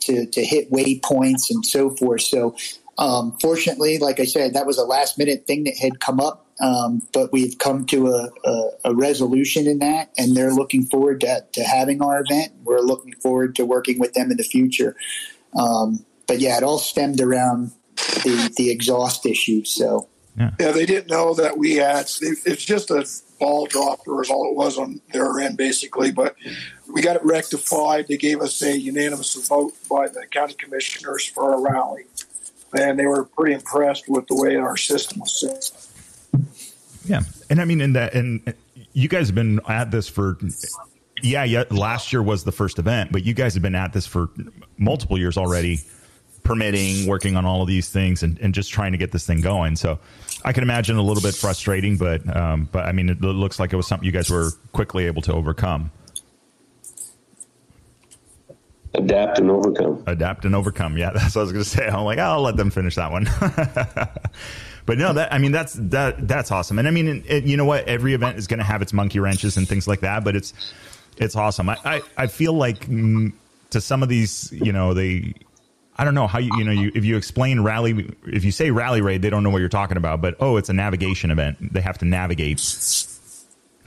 to to hit waypoints and so forth. So Um, fortunately, like I said, that was a last minute thing that had come up, um, but we've come to a, a, a, resolution in that, and they're looking forward to, to, having our event. We're looking forward to working with them in the future. Um, but yeah, it all stemmed around the the exhaust issue. So yeah, yeah they didn't know that we had. It's just a ball dropper is all it was on their end, basically. But we got it rectified. They gave us a unanimous vote by the county commissioners for our rally, and they were pretty impressed with the way our system was set. Yeah, and I mean, in that, and you guys have been at this for. Yeah, yeah. Last year was the first event, but you guys have been at this for multiple years already permitting, working on all of these things, and, and just trying to get this thing going. So I can imagine a little bit frustrating, but um, but I mean, it looks like it was something you guys were quickly able to overcome. Adapt and overcome. Adapt and overcome. Yeah, <laughs> that's what I was going to say. I'm like, I'll let them finish that one. <laughs> but no, that I mean, that's that that's awesome. And I mean, it, you know what? Every event is going to have its monkey wrenches and things like that, but it's it's awesome. I I, I feel like mm, to some of these, you know, they I don't know how you you know you if you explain rally if you say rally raid they don't know what you're talking about but oh it's a navigation event they have to navigate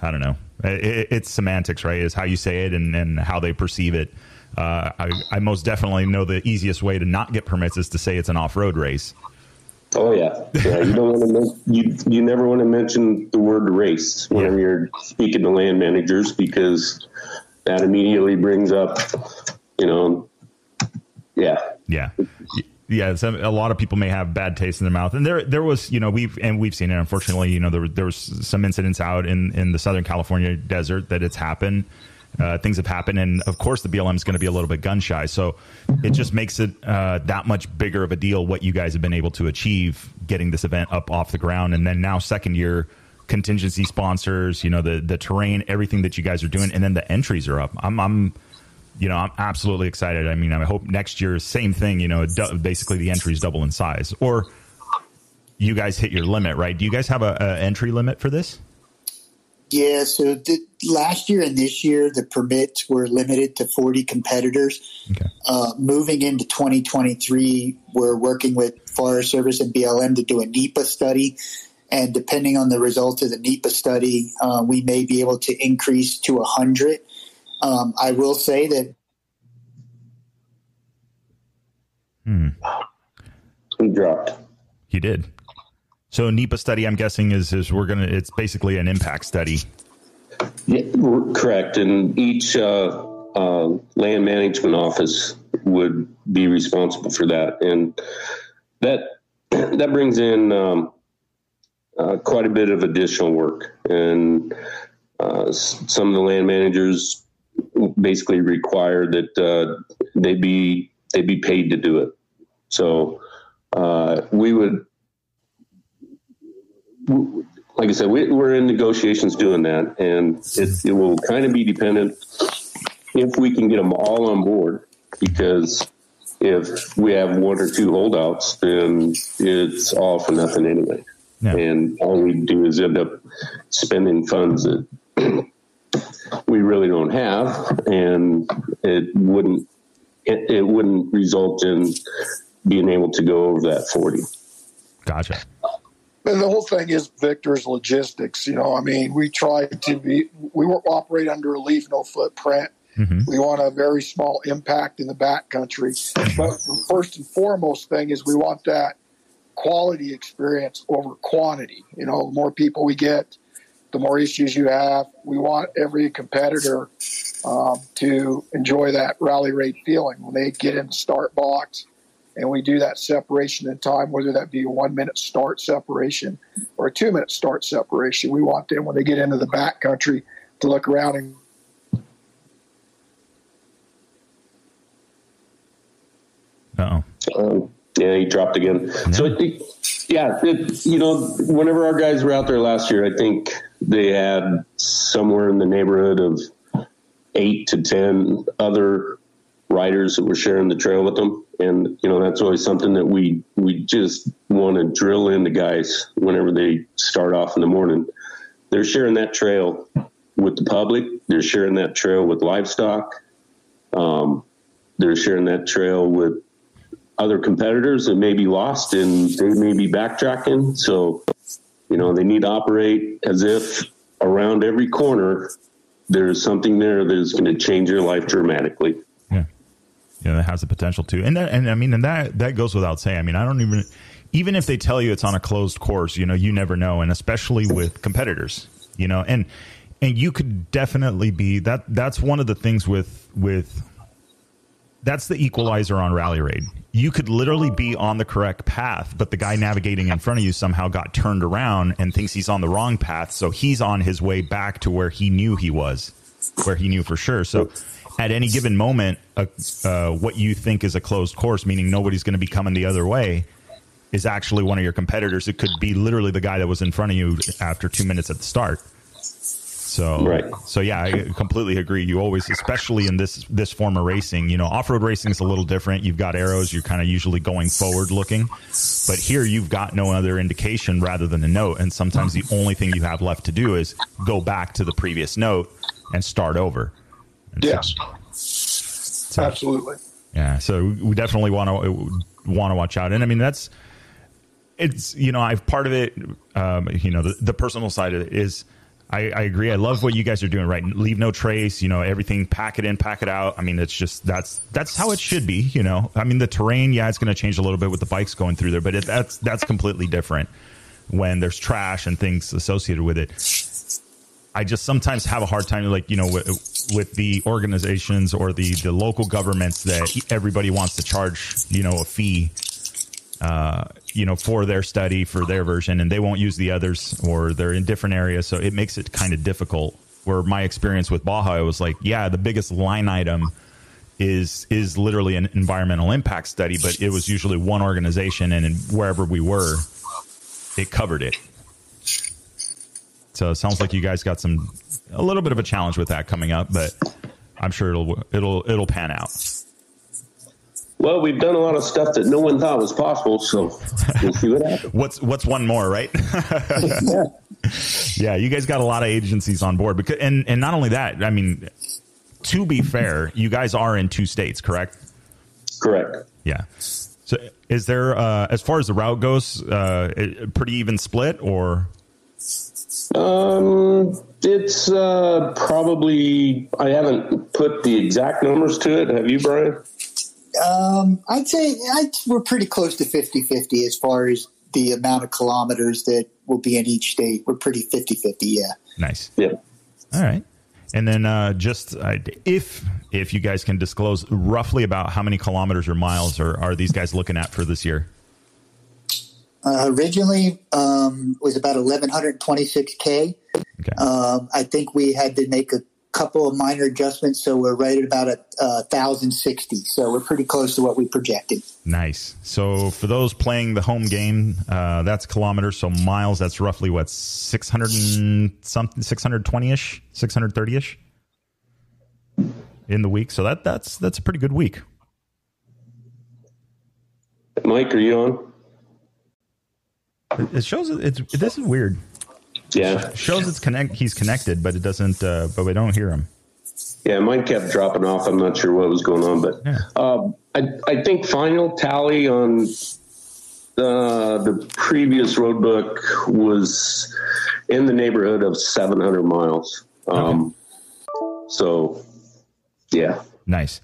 I don't know it, it's semantics right is how you say it and, and how they perceive it uh, I, I most definitely know the easiest way to not get permits is to say it's an off road race Oh yeah, yeah. You don't want to you you never want to mention the word race whenever yeah. you're speaking to land managers because that immediately brings up, you know, yeah, yeah. Yeah, some, a lot of people may have bad taste in their mouth, and there, there was, you know, we've and we've seen it. Unfortunately, you know, there, there was some incidents out in in the Southern California desert that it's happened. Uh, things have happened, and of course, the BLM is going to be a little bit gun shy. So it just makes it uh, that much bigger of a deal what you guys have been able to achieve getting this event up off the ground, and then now second year contingency sponsors, you know, the the terrain, everything that you guys are doing, and then the entries are up. I'm I'm you know, I'm absolutely excited. I mean, I hope next year, same thing, you know, basically the entries double in size. Or you guys hit your limit, right? Do you guys have a, a entry limit for this? Yeah, so the, last year and this year, the permits were limited to 40 competitors. Okay. Uh, moving into 2023, we're working with Forest Service and BLM to do a NEPA study. And depending on the results of the NEPA study, uh, we may be able to increase to 100. Um, I will say that. Hmm. He dropped. He did. So NEPA study, I'm guessing, is is we're gonna. It's basically an impact study. Yeah, correct. And each uh, uh, land management office would be responsible for that, and that <clears throat> that brings in um, uh, quite a bit of additional work. And uh, some of the land managers basically require that uh, they be they be paid to do it. So uh, we would, like I said, we, are in negotiations doing that, and it, it will kind of be dependent if we can get them all on board. Because if we have one or two holdouts, then it's all for nothing anyway. And all we do is end up spending funds that <clears throat> we really don't have, and it wouldn't it, it wouldn't result in being able to go over that forty. Gotcha. And the whole thing is Victor's logistics. You know, I mean, we try to be, we operate under a leave no footprint. Mm-hmm. We want a very small impact in the backcountry. But the first and foremost thing is we want that quality experience over quantity. You know, the more people we get, the more issues you have. We want every competitor um, to enjoy that rally raid feeling when they get in the start box and we do that separation in time, whether that be a one minute start separation or a two minute start separation. We want them when they get into the back country to look around and oh. Um, yeah, he dropped again. Yeah. So, it, yeah, it, you know, whenever our guys were out there last year, I think they had somewhere in the neighborhood of eight to ten other riders that were sharing the trail with them, and you know that's always something that we we just want to drill into guys whenever they start off in the morning. They're sharing that trail with the public. They're sharing that trail with livestock. Um, they're sharing that trail with other competitors that may be lost and they may be backtracking. So, you know, they need to operate as if around every corner there's something there that is going to change your life dramatically. Yeah, yeah, that has the potential to, and that, and I mean, and that that goes without saying. I mean, I don't even, even if they tell you it's on a closed course, you know, you never know, and especially with competitors, you know, and and you could definitely be that. That's one of the things with with that's the equalizer on Rally Raid. You could literally be on the correct path, but the guy navigating in front of you somehow got turned around and thinks he's on the wrong path. So he's on his way back to where he knew he was, where he knew for sure. So at any given moment, uh, uh, what you think is a closed course, meaning nobody's going to be coming the other way, is actually one of your competitors. It could be literally the guy that was in front of you after two minutes at the start. So, right. so yeah, I completely agree. You always, especially in this this form of racing, you know, off road racing is a little different. You've got arrows. You're kind of usually going forward looking, but here you've got no other indication rather than a note. And sometimes the only thing you have left to do is go back to the previous note and start over. And Yes, so- absolutely. yeah, so we definitely want to want to watch out, and I mean that's it's you know I've part of it, um, you know the, the personal side of it is I, I agree. I love what you guys are doing. Right, leave no trace. You know everything. Pack it in, pack it out. I mean it's just that's that's how it should be. You know, I mean the terrain, yeah, it's going to change a little bit with the bikes going through there, but it, that's that's completely different when there's trash and things associated with it. I just sometimes have a hard time, like you know, with, with the organizations or the the local governments that everybody wants to charge, you know, a fee, uh, you know, for their study for their version, and they won't use the others, or they're in different areas, so it makes it kind of difficult. Where my experience with Baja, it was like, yeah, the biggest line item is is literally an environmental impact study, but it was usually one organization, and wherever we were, it covered it. So it sounds like you guys got some a little bit of a challenge with that coming up, but I'm sure it'll it'll it'll pan out. Well, we've done a lot of stuff that no one thought was possible, so we'll see what happens. <laughs> What's what's one more, right? <laughs> yeah. yeah, you guys got a lot of agencies on board because and and not only that, I mean to be fair, you guys are in two states, correct? Correct. Yeah. So is there uh as far as the route goes, uh pretty even split or Um, it's uh, probably I haven't put the exact numbers to it. Have you, Brian? Um, I'd say I'd, we're pretty close to 50 50 as far as the amount of kilometers that will be in each state. We're pretty 50 50, yeah. nice? Yeah. All right. And then uh, just uh, if if you guys can disclose roughly about how many kilometers or miles are, are these guys looking at for this year? Uh, originally um, was about 1126k. Okay. Um, I think we had to make a couple of minor adjustments, so we're right at about a, a thousand sixty. So we're pretty close to what we projected. Nice. So for those playing the home game, uh, that's kilometers. So miles, that's roughly what six hundred and something, six hundred twenty ish, six hundred thirty ish in the week. So that that's that's a pretty good week. Mike, are you on? It- shows it's this is weird. Yeah. It shows it's connect. He's connected, but it doesn't. Uh, but we don't hear him. Yeah, mine kept dropping off. I'm not sure what was going on, but Yeah. um, I, I think final tally on uh, the previous road book was in the neighborhood of 700 miles. Um, So, yeah. Nice.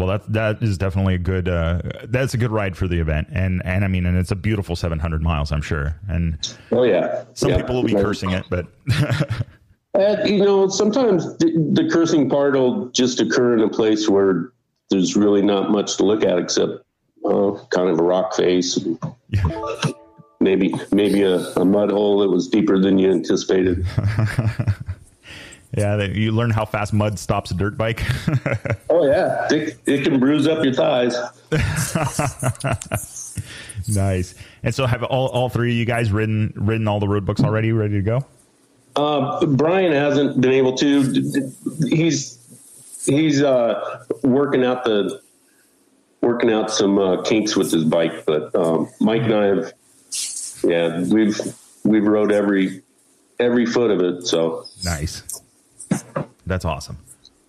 Well, that that is definitely a good. Uh, that's a good ride for the event, and and I mean, and it's a beautiful 700 miles, I'm sure. And Oh, yeah. some Yeah. people will be cursing it, but <laughs> <laughs> Uh, you know, sometimes the, the cursing part will just occur in a place where there's really not much to look at except uh, kind of a rock face, and maybe maybe a, a mud hole that was deeper than you anticipated. <laughs> yeah, that you learn how fast mud stops a dirt bike. <laughs> Oh yeah, it, it can bruise up your thighs. <laughs> nice. And so, have all, all three of you guys ridden ridden all the road books already, ready to go? Uh, Brian hasn't been able to. He's he's uh, working out the working out some uh, kinks with his bike, but um, Mike and I have, yeah, we've we've rode every every foot of it. So Nice. That's awesome.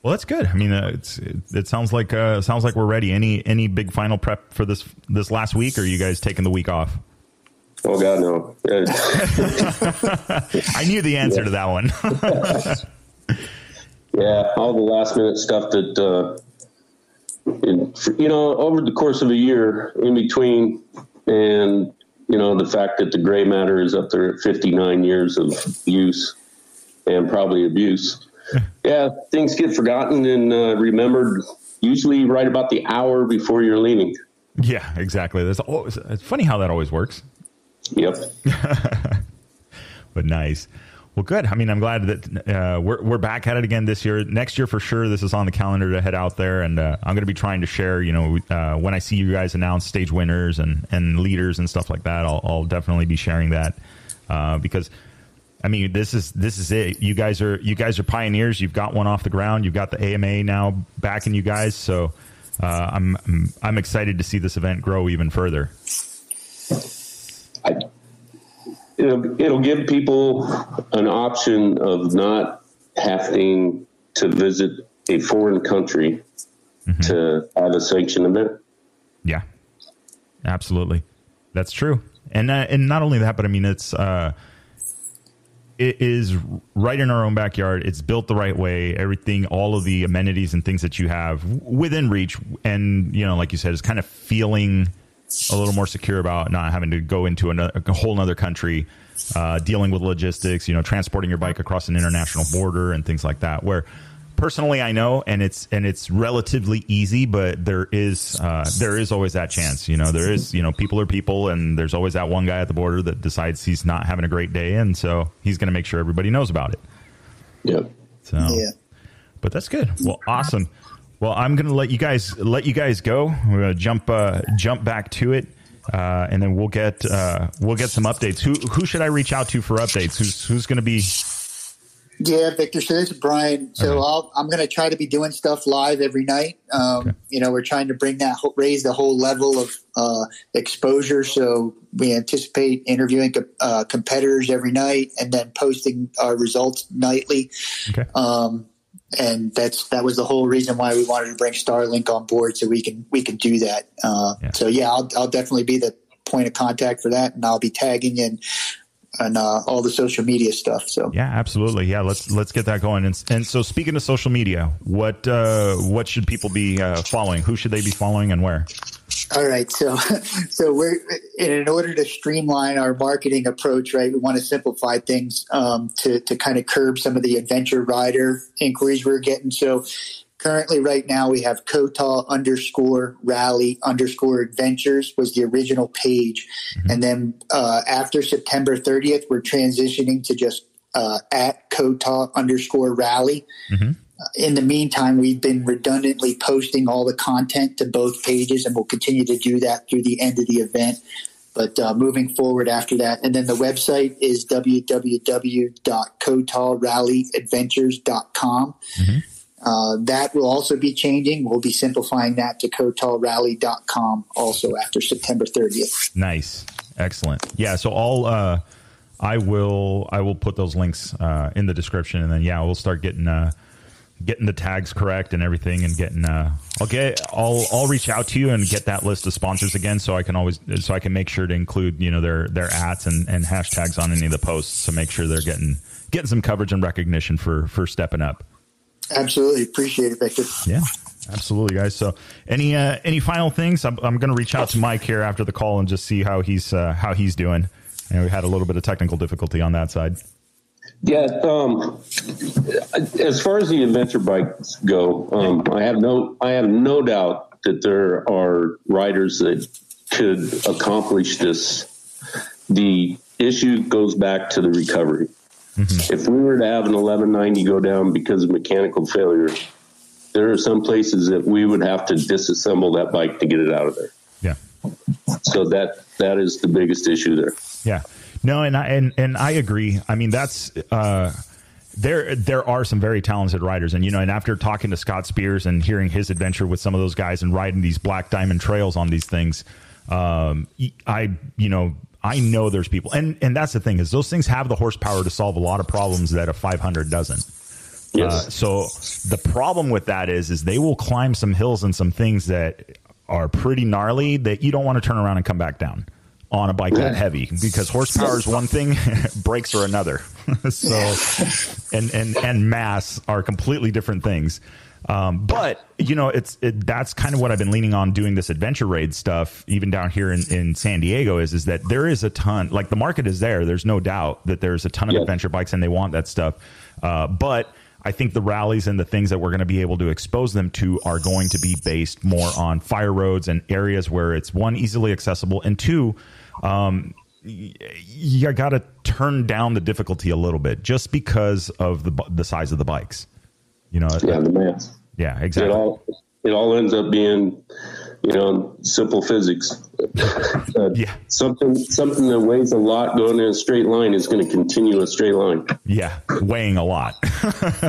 Well, that's good. I mean, uh, it's it, it sounds like uh, sounds like we're ready. Any any big final prep for this this last week, or are you guys taking the week off? Oh God, no! <laughs> I knew the answer Yeah. to that one. <laughs> yeah, all the last minute stuff that uh, in, you know over the course of a year in between, and you know the fact that the gray matter is up there at 59 years of use and probably abuse. Yeah, things get forgotten and uh, remembered usually right about the hour before you're leaving. yeah, exactly. That's always, it's funny how that always works. Yep. <laughs> but nice. Well, good. I mean, I'm glad that uh, we're we're back at it again this year. Next year, for sure, this is on the calendar to head out there, and uh, I'm going to be trying to share. You know, uh, when I see you guys announce stage winners and and leaders and stuff like that, I'll, I'll definitely be sharing that uh, because. I mean, this is this is it. You guys are you guys are pioneers. You've got one off the ground. You've got the AMA now backing you guys. So uh, I'm, I'm I'm excited to see this event grow even further. I, it'll, it'll give people an option of not having to visit a foreign country to have a sanctioned event. Yeah, absolutely, that's true. And uh, and not only that, but I mean, it's uh, it is right in our own backyard. It's built the right way. Everything, all of the amenities and things that you have within reach, and you know, like you said, is kind of feeling a little more secure about not having to go into another, a whole other country, uh, dealing with logistics, you know, transporting your bike across an international border and things like that. Where personally, I know, and it's and it's relatively easy, but there is uh, there is always that chance. You know, there is you know people are people, and there's always that one guy at the border that decides he's not having a great day, and so he's going to make sure everybody knows about it. Yep. So, Yeah. but that's good. Well, awesome. Well, I'm going to let you guys let you guys go. We're going to jump uh, jump back to it, uh, and then we'll get uh, we'll get some updates. Who who should I reach out to for updates? Who's who's going to be? Yeah, Victor. So this is Brian. So Okay. I'll, I'm going to try to be doing stuff live every night. Um, Okay. You know, we're trying to bring that raise the whole level of uh, exposure. So we anticipate interviewing uh, competitors every night and then posting our results nightly. Okay. Um, and that's that was the whole reason why we wanted to bring Starlink on board so we can we can do that. Uh, Yeah. So yeah, I'll, I'll definitely be the point of contact for that, and I'll be tagging in and uh, all the social media stuff. So Yeah, absolutely. Yeah, let's let's get that going. And, and so, speaking of social media, what uh, what should people be uh, following? Who should they be following, and where? All right, so <laughs> so we're in, in order to streamline our marketing approach, right? We want to simplify things um, to to kind of curb some of the adventure rider inquiries we're getting. So currently, right now, we have Kota underscore Rally underscore Adventures was the original page, and then uh, after September 30th, we're transitioning to just uh, at Kota underscore Rally. In the meantime, we've been redundantly posting all the content to both pages, and we'll continue to do that through the end of the event. But uh, moving forward after that, and then the website is www.cotalrallyadventures.com. Uh, that will also be changing. We'll be simplifying that to cotalrally.com also after September 30th. Nice, excellent. Yeah, so I'll uh, I will I will put those links uh, in the description, and then yeah, we'll start getting uh, getting the tags correct and everything, and getting uh, I'll get I'll I'll reach out to you and get that list of sponsors again, so I can always so I can make sure to include you know their their ads and, and hashtags on any of the posts to make sure they're getting getting some coverage and recognition for for stepping up. Absolutely appreciate it, Victor. Yeah, absolutely, guys. So, any uh, any final things? I'm, I'm going to reach out to Mike here after the call and just see how he's uh, how he's doing. And we had a little bit of technical difficulty on that side. Yeah. Um, as far as the adventure bikes go, um, I have no I have no doubt that there are riders that could accomplish this. The issue goes back to the recovery. If we were to have an 1190 go down because of mechanical failure, there are some places that we would have to disassemble that bike to get it out of there. Yeah, So that that is the biggest issue there. yeah. No, and I and and I agree. I mean, that's uh, there. There are some very talented riders, and you know, and after talking to Scott Spears and hearing his adventure with some of those guys and riding these black diamond trails on these things, um, I you know. I know there's people, and and that's the thing is those things have the horsepower to solve a lot of problems that a 500 doesn't. Yes. Uh, so the problem with that is, is they will climb some hills and some things that are pretty gnarly that you don't want to turn around and come back down on a bike that heavy because horsepower is one thing, <laughs> brakes are another. <laughs> so, and and and mass are completely different things. Um, but you know, it's it, that's kind of what I've been leaning on doing this adventure raid stuff, even down here in, in San Diego. Is is that there is a ton, like the market is there. There's no doubt that there's a ton of Yeah. adventure bikes and they want that stuff. Uh, but I think the rallies and the things that we're going to be able to expose them to are going to be based more on fire roads and areas where it's one easily accessible and two. Um, you got to turn down the difficulty a little bit just because of the the size of the bikes. You know, Yeah, the math. yeah, exactly. It all it all ends up being, you know, simple physics. <laughs> Uh, Yeah. Something something that weighs a lot going in a straight line is going to continue a straight line. Yeah, weighing a lot.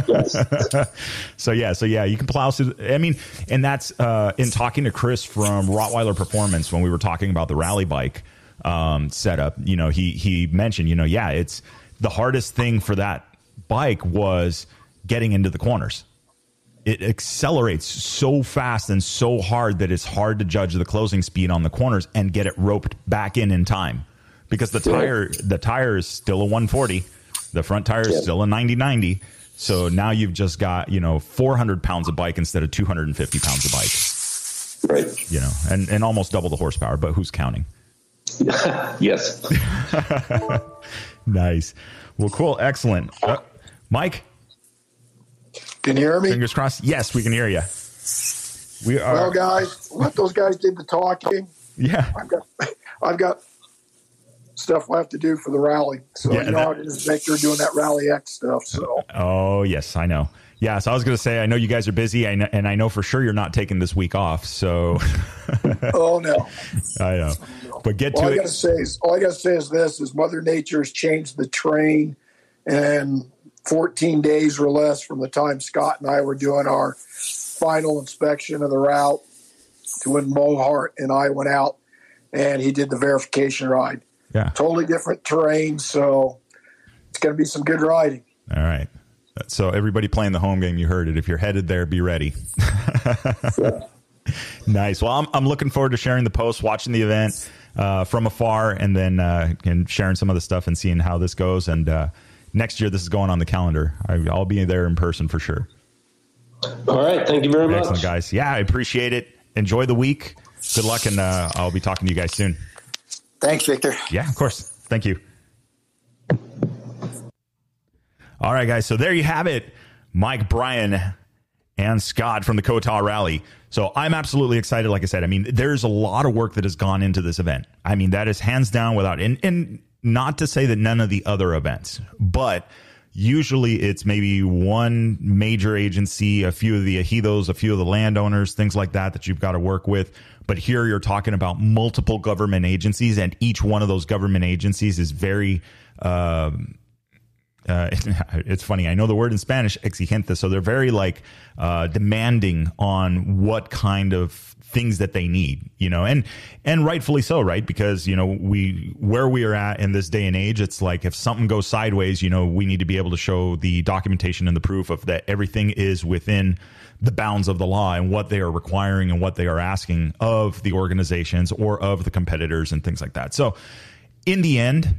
Yes. <laughs> so yeah, so yeah, you can plow through. I mean, and that's uh, in talking to Chris from Rottweiler Performance when we were talking about the rally bike um, setup. You know, he he mentioned, you know, yeah, it's the hardest thing for that bike was getting into the corners. It accelerates so fast and so hard that it's hard to judge the closing speed on the corners and get it roped back in in time. Because the tire the tire is still a 140 the front tire is still a 90-90 so now you've just got you know 400 pounds of bike instead of 250 pounds of bike. Right. you know and, and almost double the horsepower but who's counting? <laughs> Yes. <laughs> nice. Well cool. Excellent. Uh, mike Can you hear me? fingers crossed yes we can hear you we are Well, guys, let those guys did the talking. yeah I've got, I've got stuff left to do for the rally. So Yeah, you know that- it is, Victor, doing that Rally X stuff. So oh yes i know yeah so i was going to say i know you guys are busy I know, and i know for sure you're not taking this week off so <laughs> oh no. i know but get All to I it gotta say is all I gotta say is this: is Mother Nature has changed the train, and 14 days or less from the time Scott and I were doing our final inspection of the route to when Mohart and I went out and he did the verification ride. yeah Totally different terrain, so it's gonna be some good riding. All right. So everybody playing the home game, you heard it. If you're headed there, be ready. <laughs> nice. Well, I'm, I'm looking forward to sharing the post, watching the event uh, from afar, and then uh, and sharing some of the stuff and seeing how this goes. And uh, next year, this is going on the calendar. I, I'll be there in person for sure. All right. Thank you very much. Excellent, guys. Yeah, I appreciate it. Enjoy the week. Good luck, and uh, I'll be talking to you guys soon. Thanks, Victor. Yeah, of course. Thank you. All right, guys. So there you have it. Mike Brian and Scott from the Kota Rally. So I'm absolutely excited. Like I said, I mean, there's a lot of work that has gone into this event. I mean, that is hands down without, and, and not to say that none of the other events, but usually it's maybe one major agency, a few of the ejidos, a few of the landowners, things like that, that you've got to work with. But here you're talking about multiple government agencies, and each one of those government agencies is very, um, uh, <laughs> it's funny. I know the word in Spanish, exigente. So they're very like uh, demanding on what kind of things that they need, you know, and and rightfully so, right? Because you know we where we are at in this day and age, it's like if something goes sideways, you know, we need to be able to show the documentation and the proof of that everything is within the bounds of the law and what they are requiring and what they are asking of the organizations or of the competitors and things like that. So in the end,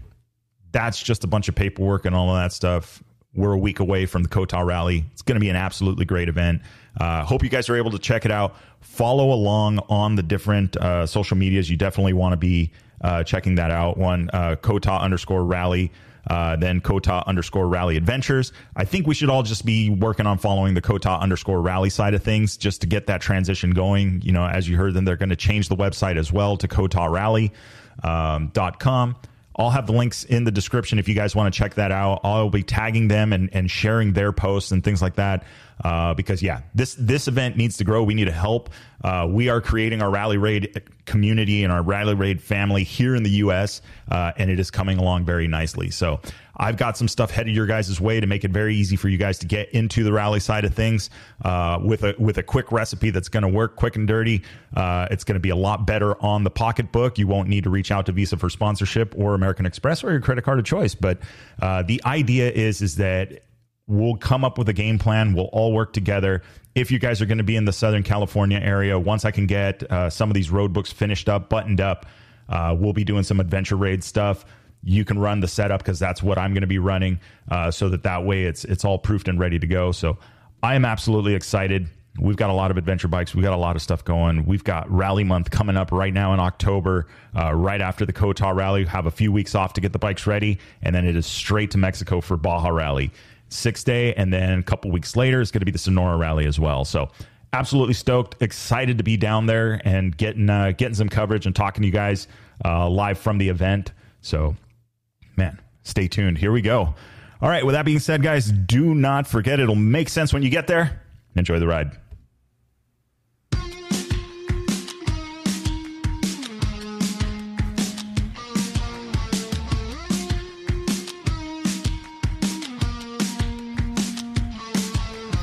that's just a bunch of paperwork and all of that stuff. We're a week away from the Kota Rally. It's going to be an absolutely great event. Uh, hope you guys are able to check it out. Follow along on the different uh, social medias. You definitely want to be uh, checking that out. One, uh, Kota underscore rally, uh, then Kota underscore rally adventures. I think we should all just be working on following the Kota underscore rally side of things just to get that transition going. You know, as you heard, then they're going to change the website as well to Kota Rally um, dot com. I'll have the links in the description if you guys want to check that out. I'll be tagging them and, and sharing their posts and things like that. Uh, because yeah, this this event needs to grow. We need to help. Uh, we are creating our Rally Raid community and our Rally Raid family here in the U.S. Uh, and it is coming along very nicely. So I've got some stuff headed your guys' way to make it very easy for you guys to get into the rally side of things uh, with a with a quick recipe that's going to work quick and dirty. Uh, it's going to be a lot better on the pocketbook. You won't need to reach out to Visa for sponsorship or American Express or your credit card of choice. But uh, the idea is is that we'll come up with a game plan. We'll all work together. If you guys are going to be in the Southern California area, once I can get uh, some of these road books finished up, buttoned up, uh, we'll be doing some adventure raid stuff. You can run the setup because that's what I'm going to be running, uh, so that that way it's it's all proofed and ready to go. So I am absolutely excited. We've got a lot of adventure bikes. We've got a lot of stuff going. We've got rally month coming up right now in October, uh, right after the COTA rally. Have a few weeks off to get the bikes ready, and then it is straight to Mexico for Baja Rally six day, and then a couple weeks later it's going to be the Sonora Rally as well. So absolutely stoked, excited to be down there and getting uh, getting some coverage and talking to you guys uh, live from the event. So, man, stay tuned. Here we go. All right. With that being said, guys, do not forget it'll make sense when you get there. Enjoy the ride.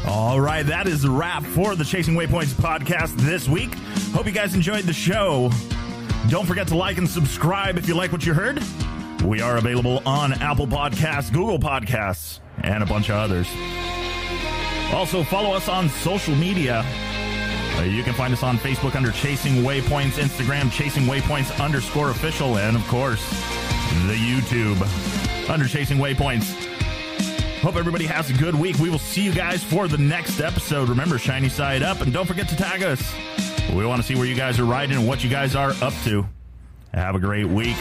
All right, that is the wrap for the Chasing Waypoints podcast this week. Hope you guys enjoyed the show. Don't forget to like and subscribe if you like what you heard. We are available on Apple Podcasts, Google Podcasts, and a bunch of others. Also, follow us on social media. Uh, you can find us on Facebook under Chasing Waypoints, Instagram Chasing Waypoints underscore official, and of course, the YouTube under Chasing Waypoints. Hope everybody has a good week. We will see you guys for the next episode. Remember, shiny side up, and don't forget to tag us. We want to see where you guys are riding and what you guys are up to. Have a great week.